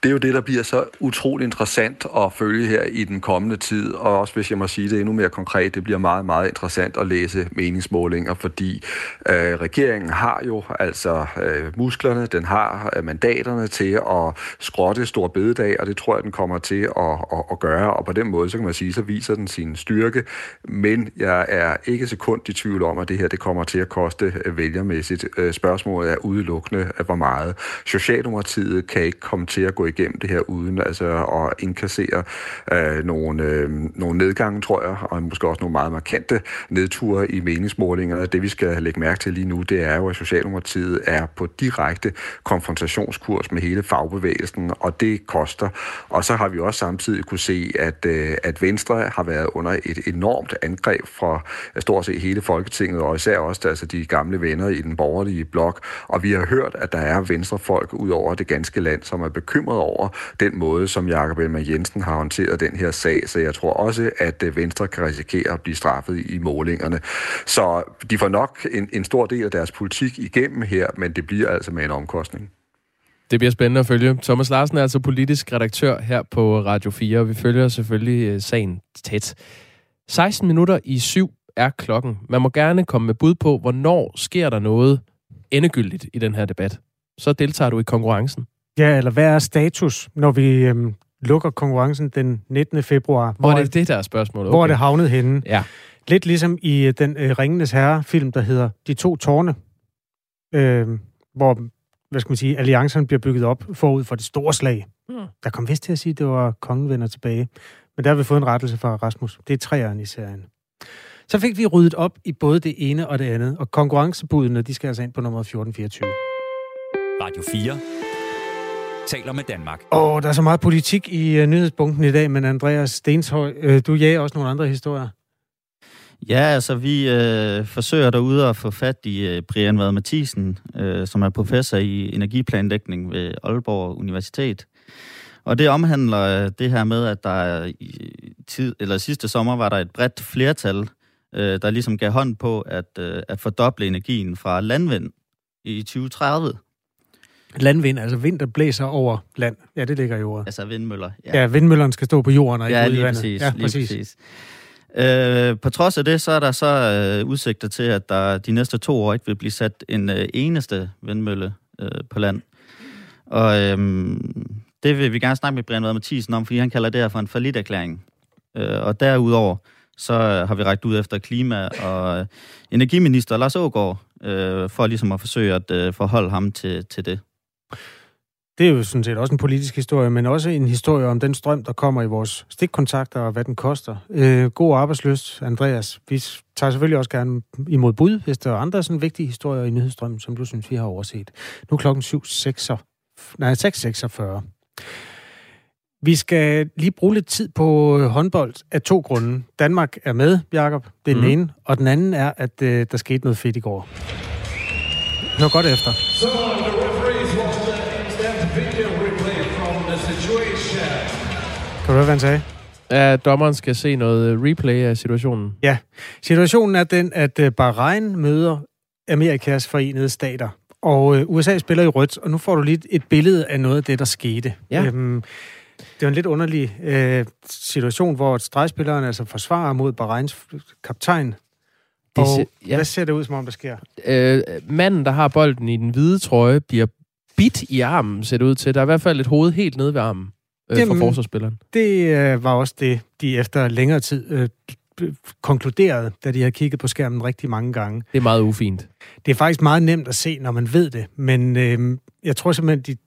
Det er jo det, der bliver så utrolig interessant at følge her i den kommende tid, og også hvis jeg må sige det endnu mere konkret, det bliver meget, meget interessant at læse meningsmålinger, fordi øh, regeringen har jo altså øh, musklerne, den har øh, mandaterne til at skrotte stor bededag, og det tror jeg, den kommer til at, at, at gøre, og på den måde, så kan man sige, så viser den sin styrke, men jeg er ikke sekund i tvivl om, at det her, det kommer til at koste øh, vælgermæssigt. Øh, spørgsmålet er udelukkende, øh, hvor meget. Socialdemokratiet kan ikke komme til at gå igennem det her uden altså at inkassere øh, nogle, øh, nogle nedgange, tror jeg, og måske også nogle meget markante nedture i meningsmålingerne. Det vi skal lægge mærke til lige nu, det er jo, at Socialdemokratiet er på direkte konfrontationskurs med hele fagbevægelsen, og det koster. Og så har vi også samtidig kunne se, at, øh, at Venstre har været under et enormt angreb fra stort set hele Folketinget, og især også altså de gamle venner i den borgerlige blok. Og vi har hørt, at der er venstrefolk ud over det ganske land, som er bekymret over den måde, som Jakob Elmer Jensen har håndteret den her sag, så jeg tror også, at øh, Venstre kan risikere at blive straffet i målingerne. Så de får nok en, en stor del af deres politik igennem her, men det bliver altså med en omkostning. Det bliver spændende at følge. Thomas Larsen er altså politisk redaktør her på Radio 4, og vi følger selvfølgelig øh, sagen tæt. 16 minutter i syv er klokken. Man må gerne komme med bud på, hvornår sker der noget endegyldigt i den her debat. Så deltager du i konkurrencen. Ja, eller hvad er status, når vi øhm, lukker konkurrencen den 19. februar? Hvor, hvor er det det, der er spørgsmålet? Okay. Hvor er det havnet henne? Ja. Lidt ligesom i øh, den øh, Ringenes Herre-film, der hedder De to tårne, øh, hvor hvad skal man sige, alliancerne bliver bygget op forud for det store slag. Mm. Der kom vist til at sige, at det var kongen vender tilbage. Men der har vi fået en rettelse fra Rasmus. Det er træerne i serien. Så fik vi ryddet op i både det ene og det andet, og konkurrencebudene, de skal altså ind på nummer 1424. Radio 4 taler med Danmark. Åh, oh, der er så meget politik i uh, nyhedsbunken i dag, men Andreas Stenshøj, uh, du jager også nogle andre historier. Ja, altså vi øh, forsøger derude at få fat i øh, Brian Vad Mathisen, øh, som er professor i energiplanlægning ved Aalborg Universitet. Og det omhandler øh, det her med, at der i tid, eller sidste sommer var der et bredt flertal, øh, der ligesom gav hånd på at, øh, at fordoble energien fra landvind i 2030. Landvind, altså vind, der blæser over land. Ja, det ligger i ordet. Altså vindmøller. Ja, ja vindmøllerne skal stå på jorden og ikke ja, ude i vandet. præcis, ja, lige præcis. præcis. Øh, på trods af det, så er der så øh, udsigter til, at der de næste to år ikke vil blive sat en øh, eneste vindmølle øh, på land. Og øh, det vil vi gerne snakke med Brian Vad Mathisen om, fordi han kalder det her for en forlitterklæring. Øh, og derudover, så har vi rækket ud efter klima- og øh, energiminister Lars Ågaard, øh, for ligesom at forsøge at øh, forholde ham til, til det. Det er jo sådan set også en politisk historie, men også en historie om den strøm, der kommer i vores stikkontakter og hvad den koster. Øh, god arbejdsløst, Andreas. Vi tager selvfølgelig også gerne imod bud, hvis der er andre sådan vigtige historier i nyhedsstrømmen, som du synes, vi har overset. Nu er klokken 7.46. Nej, 6.46. Vi skal lige bruge lidt tid på håndbold af to grunde. Danmark er med, Jakob. Det er mm. den ene. Og den anden er, at øh, der skete noget fedt i går. Hør godt efter. Kan du høre, hvad han sagde? Ja, dommeren skal se noget øh, replay af situationen. Ja. Situationen er den, at øh, Bahrain møder Amerikas forenede stater. Og øh, USA spiller i rødt, og nu får du lige et billede af noget af det, der skete. Ja. Øhm, det var en lidt underlig øh, situation, hvor stregspilleren altså forsvarer mod Bahrains kaptajn. Det Og ser- ja. hvad ser det ud, som om der sker? Øh, manden, der har bolden i den hvide trøje, bliver bit i armen, ser det ud til. Der er i hvert fald et hoved helt nede ved armen øh, for Jamen, forsvarsspilleren. Det øh, var også det, de efter længere tid øh, konkluderede, da de havde kigget på skærmen rigtig mange gange. Det er meget ufint. Det er faktisk meget nemt at se, når man ved det, men øh, jeg tror simpelthen, de,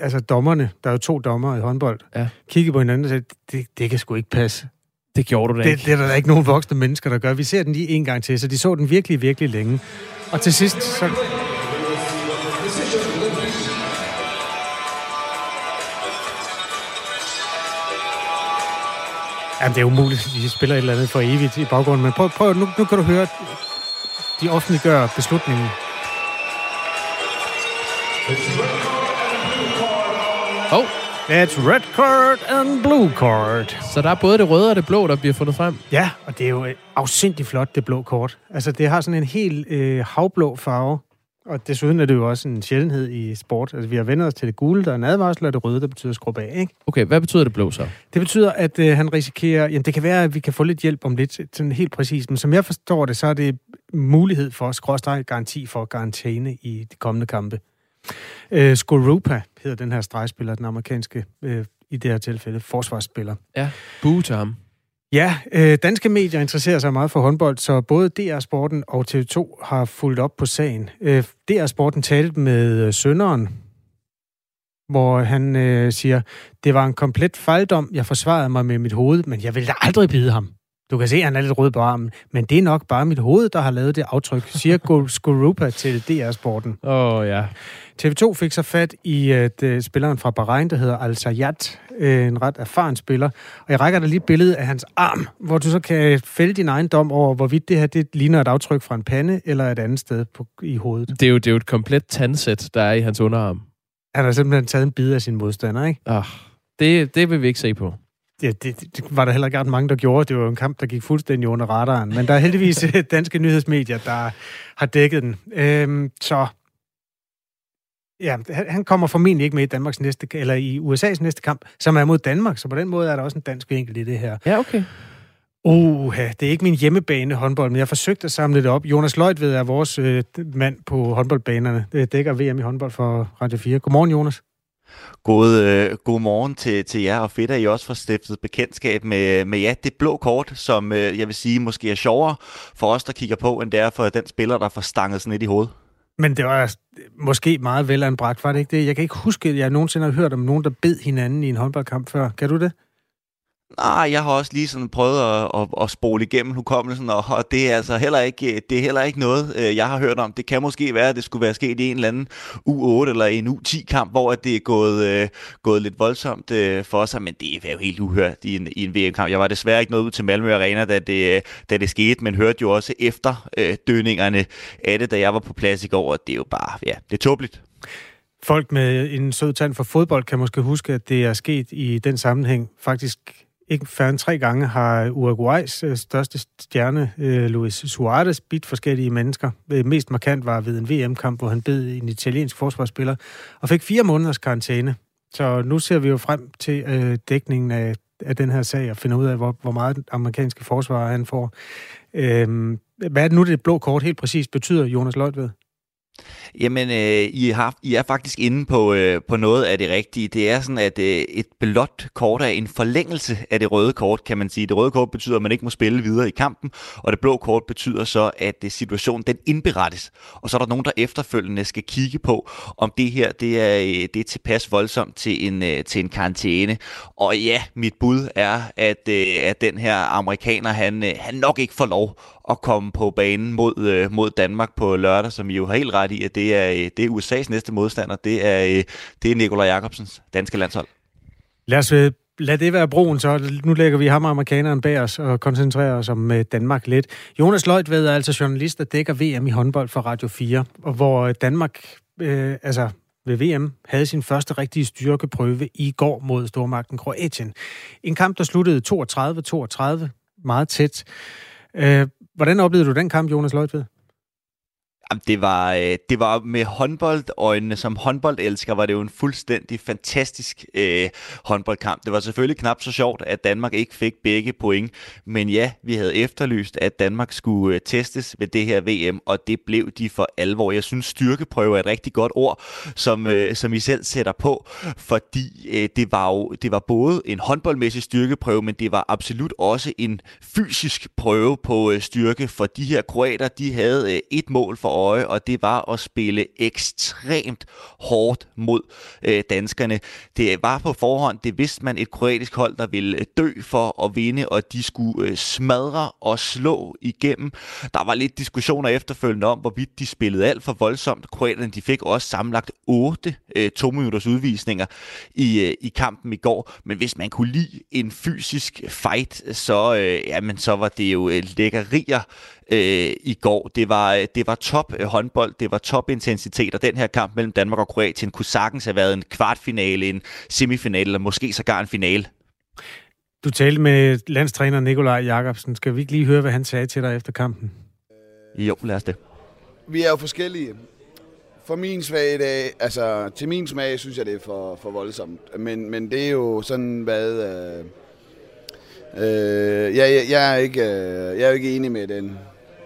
altså dommerne, der er jo to dommer i håndbold, ja. kiggede på hinanden og sagde, det, det kan sgu ikke passe. Det gjorde du da det, ikke. Det er der ikke nogen voksne mennesker, der gør. Vi ser den lige en gang til, så de så den virkelig, virkelig længe. Og til sidst, så... Jamen, det er umuligt, de spiller et eller andet for evigt i baggrunden, men prøv, prøv nu, nu kan du høre, de offentliggør beslutningen. Oh. That's red card and blue card. Så der er både det røde og det blå, der bliver fundet frem. Ja, og det er jo øh, afsindig flot, det blå kort. Altså, det har sådan en helt øh, havblå farve. Og desuden er det jo også en sjældenhed i sport. Altså, vi har vendt os til det gule, der er en advarsel, og det røde, der betyder skrub af, ikke? Okay, hvad betyder det blå så? Det betyder, at øh, han risikerer... Jamen, det kan være, at vi kan få lidt hjælp om lidt, sådan helt præcist. Men som jeg forstår det, så er det mulighed for, skråstrej garanti for garantæne i de kommende kampe. Øh, Skorupa hedder den her stregspiller, den amerikanske, øh, i det her tilfælde, forsvarsspiller. Ja, boo til ham. Ja, øh, danske medier interesserer sig meget for håndbold, så både DR Sporten og TV2 har fulgt op på sagen. Øh, DR Sporten talte med øh, sønderen, hvor han øh, siger, det var en komplet fejldom, jeg forsvarede mig med mit hoved, men jeg ville aldrig bide ham. Du kan se, at han er lidt rød på armen, men det er nok bare mit hoved, der har lavet det aftryk, siger Skorupa til DR Sporten. Åh, oh, ja. TV2 fik så fat i uh, det, spilleren fra Bahrain, der hedder Al Sayat, øh, en ret erfaren spiller. Og jeg rækker dig lige et billede af hans arm, hvor du så kan fælde din egen dom over, hvorvidt det her det ligner et aftryk fra en pande eller et andet sted på, i hovedet. Det er, jo, det er jo et komplet tandsæt, der er i hans underarm. Han har simpelthen taget en bid af sin modstander, ikke? Ah, det, det vil vi ikke se på. Ja, det, det var der heller ikke ret mange, der gjorde. Det var en kamp, der gik fuldstændig under radaren. Men der er heldigvis danske nyhedsmedier, der har dækket den. Øhm, så ja, han kommer formentlig ikke med i Danmarks næste, eller i USA's næste kamp, som er mod Danmark. Så på den måde er der også en dansk vinkel i det her. Ja, okay. Uh, det er ikke min hjemmebane håndbold, men jeg har forsøgt at samle det op. Jonas Løjt ved er vores øh, mand på håndboldbanerne. Det dækker VM i håndbold for Radio 4. Godmorgen, Jonas. God, øh, god morgen til, til jer, og fedt, at I også får stiftet bekendtskab med, med ja, det blå kort, som øh, jeg vil sige måske er sjovere for os, der kigger på, end det er for den spiller, der får stanget sådan lidt i hovedet. Men det var måske meget velanbragt, var det ikke det? Jeg kan ikke huske, at jeg nogensinde har hørt om nogen, der bed hinanden i en håndboldkamp før. Kan du det? Nej, jeg har også lige sådan prøvet at, at, at spole igennem hukommelsen, og, og det er altså heller ikke, det er heller ikke noget, øh, jeg har hørt om. Det kan måske være, at det skulle være sket i en eller anden U8 eller en U10-kamp, hvor det er gået, øh, gået lidt voldsomt øh, for sig, men det er jo helt uhørt i en, i en VM-kamp. Jeg var desværre ikke nået ud til Malmø Arena, da det, da det skete, men hørte jo også efter øh, dønningerne af det, da jeg var på plads i går, og det er jo bare, ja, det er tåbeligt. Folk med en sød tand for fodbold kan måske huske, at det er sket i den sammenhæng. Faktisk ikke færre end tre gange har Uruguays øh, største stjerne, øh, Luis Suarez, bidt forskellige mennesker. Øh, mest markant var ved en VM-kamp, hvor han bed en italiensk forsvarsspiller og fik fire måneders karantæne. Så nu ser vi jo frem til øh, dækningen af, af den her sag og finder ud af, hvor, hvor meget amerikanske forsvar han får. Øh, hvad er det nu, det blå kort helt præcis betyder, Jonas Løjtved? Jamen, øh, I, har, I er faktisk inde på, øh, på noget af det rigtige. Det er sådan, at øh, et blåt kort er en forlængelse af det røde kort, kan man sige. Det røde kort betyder, at man ikke må spille videre i kampen, og det blå kort betyder så, at øh, situationen den indberettes. Og så er der nogen, der efterfølgende skal kigge på, om det her det er, øh, det er tilpas voldsomt til en, øh, til en karantæne. Og ja, mit bud er, at, øh, at den her amerikaner, han, øh, han nok ikke får lov at komme på banen mod, øh, mod Danmark på lørdag, som I jo har helt ret i, at det er, øh, det er USA's næste modstander. Det er, øh, det er Nikolaj Jacobsens danske landshold. Lad os øh, lad det være broen, så nu lægger vi ham og amerikaneren bag os og koncentrerer os om Danmark lidt. Jonas Løjtved er altså journalist, der dækker VM i håndbold for Radio 4, og hvor Danmark øh, altså ved VM havde sin første rigtige styrkeprøve i går mod stormagten Kroatien. En kamp, der sluttede 32-32, meget tæt. Øh, Hvordan oplevede du den kamp, Jonas Løjtved? Det var, øh, det var med håndboldøjnene som håndboldelsker, var det jo en fuldstændig fantastisk øh, håndboldkamp. Det var selvfølgelig knap så sjovt, at Danmark ikke fik begge point, men ja, vi havde efterlyst, at Danmark skulle øh, testes ved det her VM, og det blev de for alvor. Jeg synes, styrkeprøve er et rigtig godt ord, som, øh, som I selv sætter på, fordi øh, det var jo det var både en håndboldmæssig styrkeprøve, men det var absolut også en fysisk prøve på øh, styrke, for de her kroater, de havde øh, et mål for øje, og det var at spille ekstremt hårdt mod øh, danskerne. Det var på forhånd, det vidste man et kroatisk hold, der ville øh, dø for at vinde, og de skulle øh, smadre og slå igennem. Der var lidt diskussioner efterfølgende om, hvorvidt de spillede alt for voldsomt. Kroaterne de fik også samlet otte øh, to minutters udvisninger i, øh, i kampen i går, men hvis man kunne lide en fysisk fight, så, øh, jamen, så var det jo øh, lækkerier øh, i går. Det var, øh, det var top øh, håndbold, det var top intensitet, og den her kamp mellem Danmark og Kroatien kunne sagtens have været en kvartfinale, en semifinale, eller måske sågar en finale. Du talte med landstræner Nikolaj Jakobsen. Skal vi ikke lige høre, hvad han sagde til dig efter kampen? Jo, lad os det. Vi er jo forskellige. For min svag dag, altså til min smag, synes jeg, det er for, for voldsomt. Men, men det er jo sådan, hvad... Øh, øh, jeg, jeg, jeg, er ikke, øh, jeg er jo ikke enig med den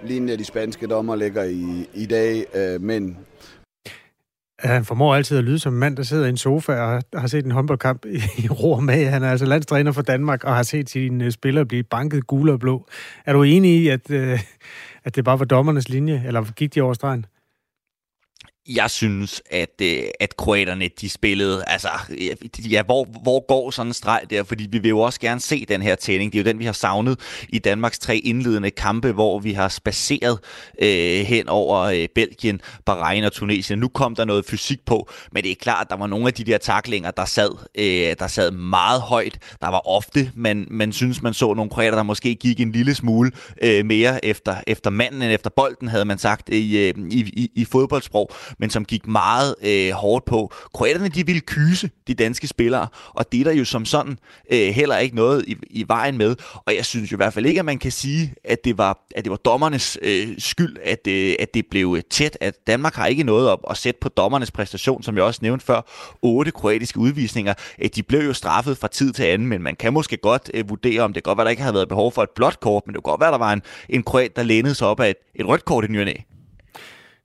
linje, de spanske dommer ligger i, i dag, øh, men... Han formår altid at lyde som en mand, der sidder i en sofa og har set en håndboldkamp i ro og mag. Han er altså landstræner for Danmark og har set sine øh, spillere blive banket gule og blå. Er du enig i, at, øh, at det bare var dommernes linje, eller gik de over stregen? Jeg synes, at, øh, at kroaterne, de spillede, altså, ja, hvor, hvor går sådan en streg der? Fordi vi vil jo også gerne se den her tænding. Det er jo den, vi har savnet i Danmarks tre indledende kampe, hvor vi har spaceret øh, hen over øh, Belgien, Bahrain og Tunesien. Nu kom der noget fysik på, men det er klart, at der var nogle af de der taklinger, der sad, øh, der sad meget højt. Der var ofte, man, man synes, man så nogle kroater, der måske gik en lille smule øh, mere efter, efter manden end efter bolden, havde man sagt øh, i, øh, i, i, i fodboldsprog men som gik meget øh, hårdt på. Kroaterne, de ville kyse de danske spillere, og det er der jo som sådan øh, heller ikke noget i, i vejen med. Og jeg synes jo i hvert fald ikke, at man kan sige, at det var, at det var dommernes øh, skyld, at, øh, at det blev øh, tæt. At Danmark har ikke noget op at sætte på dommernes præstation, som jeg også nævnte før. Otte kroatiske udvisninger. At de blev jo straffet fra tid til anden, men man kan måske godt øh, vurdere, om det godt var, der ikke havde været behov for et blåt kort, men det kunne godt være, der var en, en kroat, der lænede sig op af et, et rødt kort i ny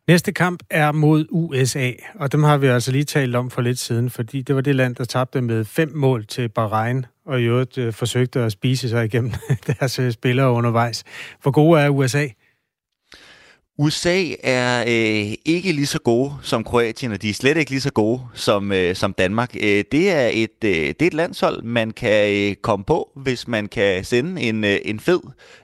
Næste kamp er mod USA, og dem har vi altså lige talt om for lidt siden, fordi det var det land, der tabte med fem mål til Bahrain, og i øvrigt øh, forsøgte at spise sig igennem deres øh, spillere undervejs. Hvor gode er USA? USA er øh, ikke lige så gode som Kroatien, og de er slet ikke lige så gode som, øh, som Danmark. Øh, det, er et, øh, det er et landshold, man kan øh, komme på, hvis man kan sende en, øh, en fed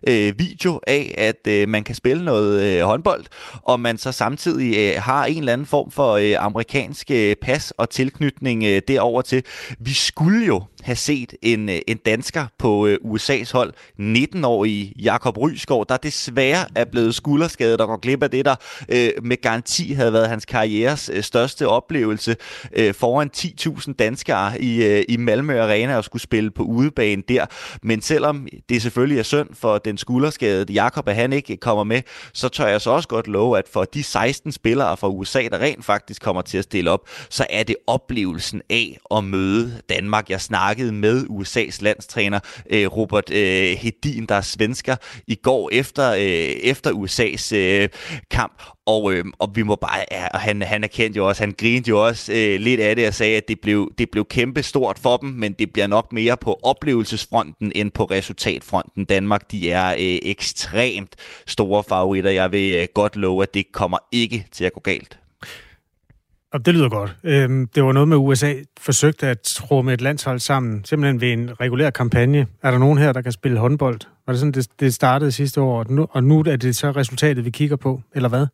øh, video af, at øh, man kan spille noget øh, håndbold, og man så samtidig øh, har en eller anden form for øh, amerikansk øh, pas og tilknytning øh, derover til. Vi skulle jo have set en, øh, en dansker på øh, USA's hold, 19-årige Jakob Rysgaard, der desværre er blevet skulderskadet og glip af det, der øh, med garanti havde været hans karrieres øh, største oplevelse øh, foran 10.000 danskere i, øh, i Malmø Arena og skulle spille på udebane der. Men selvom det selvfølgelig er synd for den skulderskadede Jakob, at han ikke kommer med, så tør jeg så også godt love, at for de 16 spillere fra USA, der rent faktisk kommer til at stille op, så er det oplevelsen af at møde Danmark. Jeg snakkede med USA's landstræner øh, Robert øh, Hedin, der er svensker, i går efter, øh, efter USA's øh, kamp, og, øh, og vi må bare, ja, og han, han erkendte jo også, han grinede jo også øh, lidt af det og sagde, at det blev, det blev kæmpe stort for dem, men det bliver nok mere på oplevelsesfronten end på resultatfronten. Danmark, de er øh, ekstremt store favoritter. Jeg vil øh, godt love, at det kommer ikke til at gå galt. Og det lyder godt. Øhm, det var noget med USA forsøgte at tro med et landshold sammen, simpelthen ved en regulær kampagne. Er der nogen her, der kan spille håndbold? Var det sådan, det, det startede sidste år, og nu, og nu er det så resultatet, vi kigger på, eller hvad?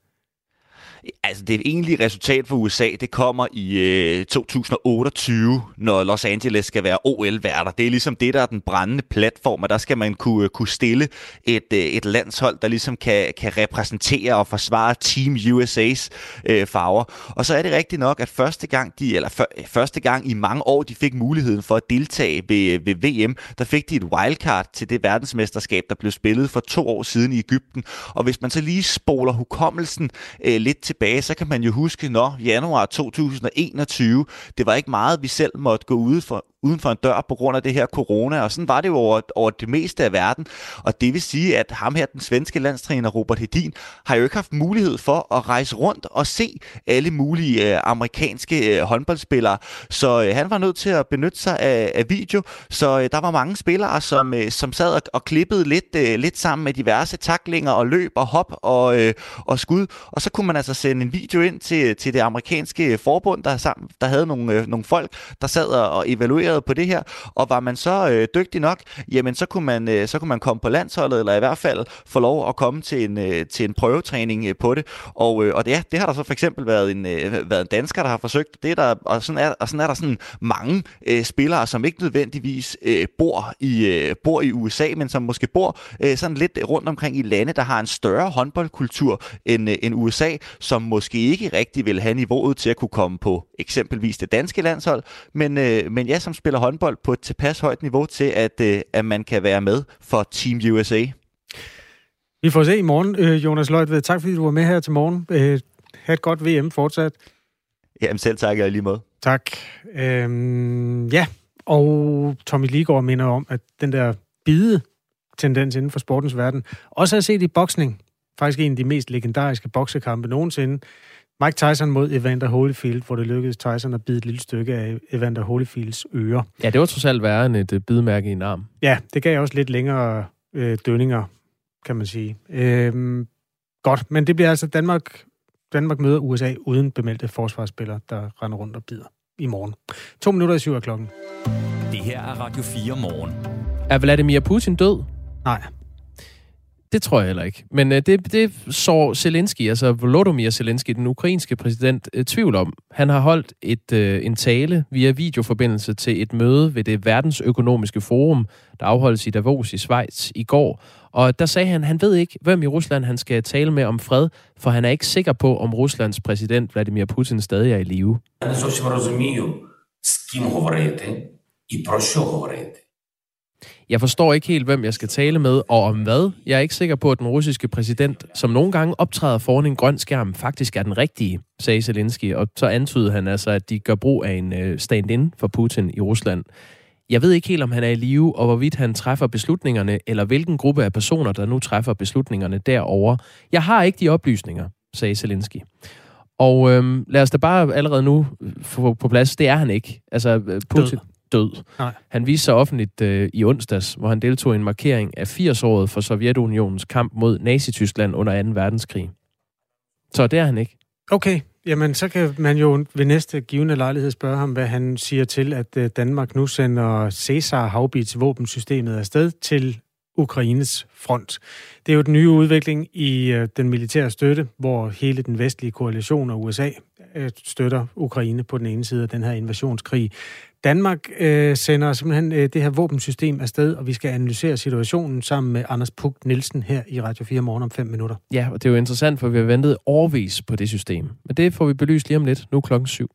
Altså det egentlige resultat for USA, det kommer i øh, 2028, når Los Angeles skal være OL-værter. Det er ligesom det, der er den brændende platform, og der skal man kunne, øh, kunne stille et, øh, et landshold, der ligesom kan, kan repræsentere og forsvare Team USA's øh, farver. Og så er det rigtigt nok, at første gang, de, eller for, første gang i mange år, de fik muligheden for at deltage ved, øh, ved VM, der fik de et wildcard til det verdensmesterskab, der blev spillet for to år siden i Ægypten. Og hvis man så lige spoler hukommelsen øh, lidt tilbage, så kan man jo huske, når januar 2021, det var ikke meget, vi selv måtte gå ude for, uden for en dør på grund af det her corona, og sådan var det jo over, over det meste af verden. Og det vil sige, at ham her, den svenske landstræner Robert Hedin, har jo ikke haft mulighed for at rejse rundt og se alle mulige øh, amerikanske øh, håndboldspillere. Så øh, han var nødt til at benytte sig af, af video, så øh, der var mange spillere, som, øh, som sad og, og klippede lidt, øh, lidt sammen med diverse taklinger og løb og hop og, øh, og skud. Og så kunne man altså sende en video ind til, til det amerikanske forbund, der, sammen, der havde nogle, øh, nogle folk, der sad og evaluerede på det her, og var man så øh, dygtig nok, jamen så kunne, man, øh, så kunne man komme på landsholdet, eller i hvert fald få lov at komme til en, øh, til en prøvetræning øh, på det. Og, øh, og det, ja, det har der så for eksempel været en, øh, været en dansker, der har forsøgt. Det er der, og, sådan er, og sådan er der sådan mange øh, spillere, som ikke nødvendigvis øh, bor, i, øh, bor i USA, men som måske bor øh, sådan lidt rundt omkring i lande, der har en større håndboldkultur end, øh, end USA, som måske ikke rigtig vil have niveauet til at kunne komme på eksempelvis det danske landshold, men, øh, men ja, som spiller håndbold på et tilpas højt niveau til, at, øh, at man kan være med for Team USA. Vi får se i morgen, øh, Jonas Løjtved. Tak fordi du var med her til morgen. Øh, ha' et godt VM fortsat. Jamen selv tak, jeg lige måde. Tak. Øhm, ja, og Tommy Ligård minder om, at den der bide tendens inden for sportens verden, også er set i boksning. Faktisk en af de mest legendariske boksekampe nogensinde. Mike Tyson mod Evander Holyfield, hvor det lykkedes Tyson at bide et lille stykke af Evander Holyfields øre. Ja, det var trods alt værre end et bidemærke i en arm. Ja, det gav også lidt længere øh, dønninger, kan man sige. Øhm, godt, men det bliver altså Danmark, Danmark møder USA uden bemeldte forsvarsspillere, der render rundt og bider i morgen. To minutter i syv af klokken. Det her er Radio 4 morgen. Er Vladimir Putin død? Nej. Det tror jeg heller ikke. Men øh, det, det så Zelensky, altså Volodymyr Zelensky, den ukrainske præsident, øh, tvivl om. Han har holdt et øh, en tale via videoforbindelse til et møde ved det verdensøkonomiske forum, der afholdes i Davos i Schweiz i går. Og der sagde han, han ved ikke, hvem i Rusland han skal tale med om fred, for han er ikke sikker på, om Ruslands præsident Vladimir Putin stadig er i live. Jeg er ikke sikker på, hvem i Rusland han skal i live. Jeg forstår ikke helt, hvem jeg skal tale med, og om hvad. Jeg er ikke sikker på, at den russiske præsident, som nogle gange optræder foran en grøn skærm, faktisk er den rigtige, sagde Zelensky. Og så antydede han altså, at de gør brug af en øh, stand-in for Putin i Rusland. Jeg ved ikke helt, om han er i live, og hvorvidt han træffer beslutningerne, eller hvilken gruppe af personer, der nu træffer beslutningerne derover. Jeg har ikke de oplysninger, sagde Zelensky. Og øhm, lad os da bare allerede nu få på plads, det er han ikke. Altså, øh, Putin død død. Nej. Han viste sig offentligt øh, i onsdags, hvor han deltog i en markering af 80-året for Sovjetunionens kamp mod Nazi-Tyskland under 2. verdenskrig. Så det er han ikke. Okay, jamen så kan man jo ved næste givende lejlighed spørge ham, hvad han siger til, at øh, Danmark nu sender Cæsar Havbits våbensystemet afsted til Ukraines front. Det er jo den nye udvikling i øh, den militære støtte, hvor hele den vestlige koalition og USA øh, støtter Ukraine på den ene side af den her invasionskrig. Danmark øh, sender simpelthen øh, det her våbensystem afsted, og vi skal analysere situationen sammen med Anders Puk Nielsen her i Radio 4 morgen om 5 minutter. Ja, og det er jo interessant, for vi har ventet årvis på det system. Men det får vi belyst lige om lidt, nu klokken syv.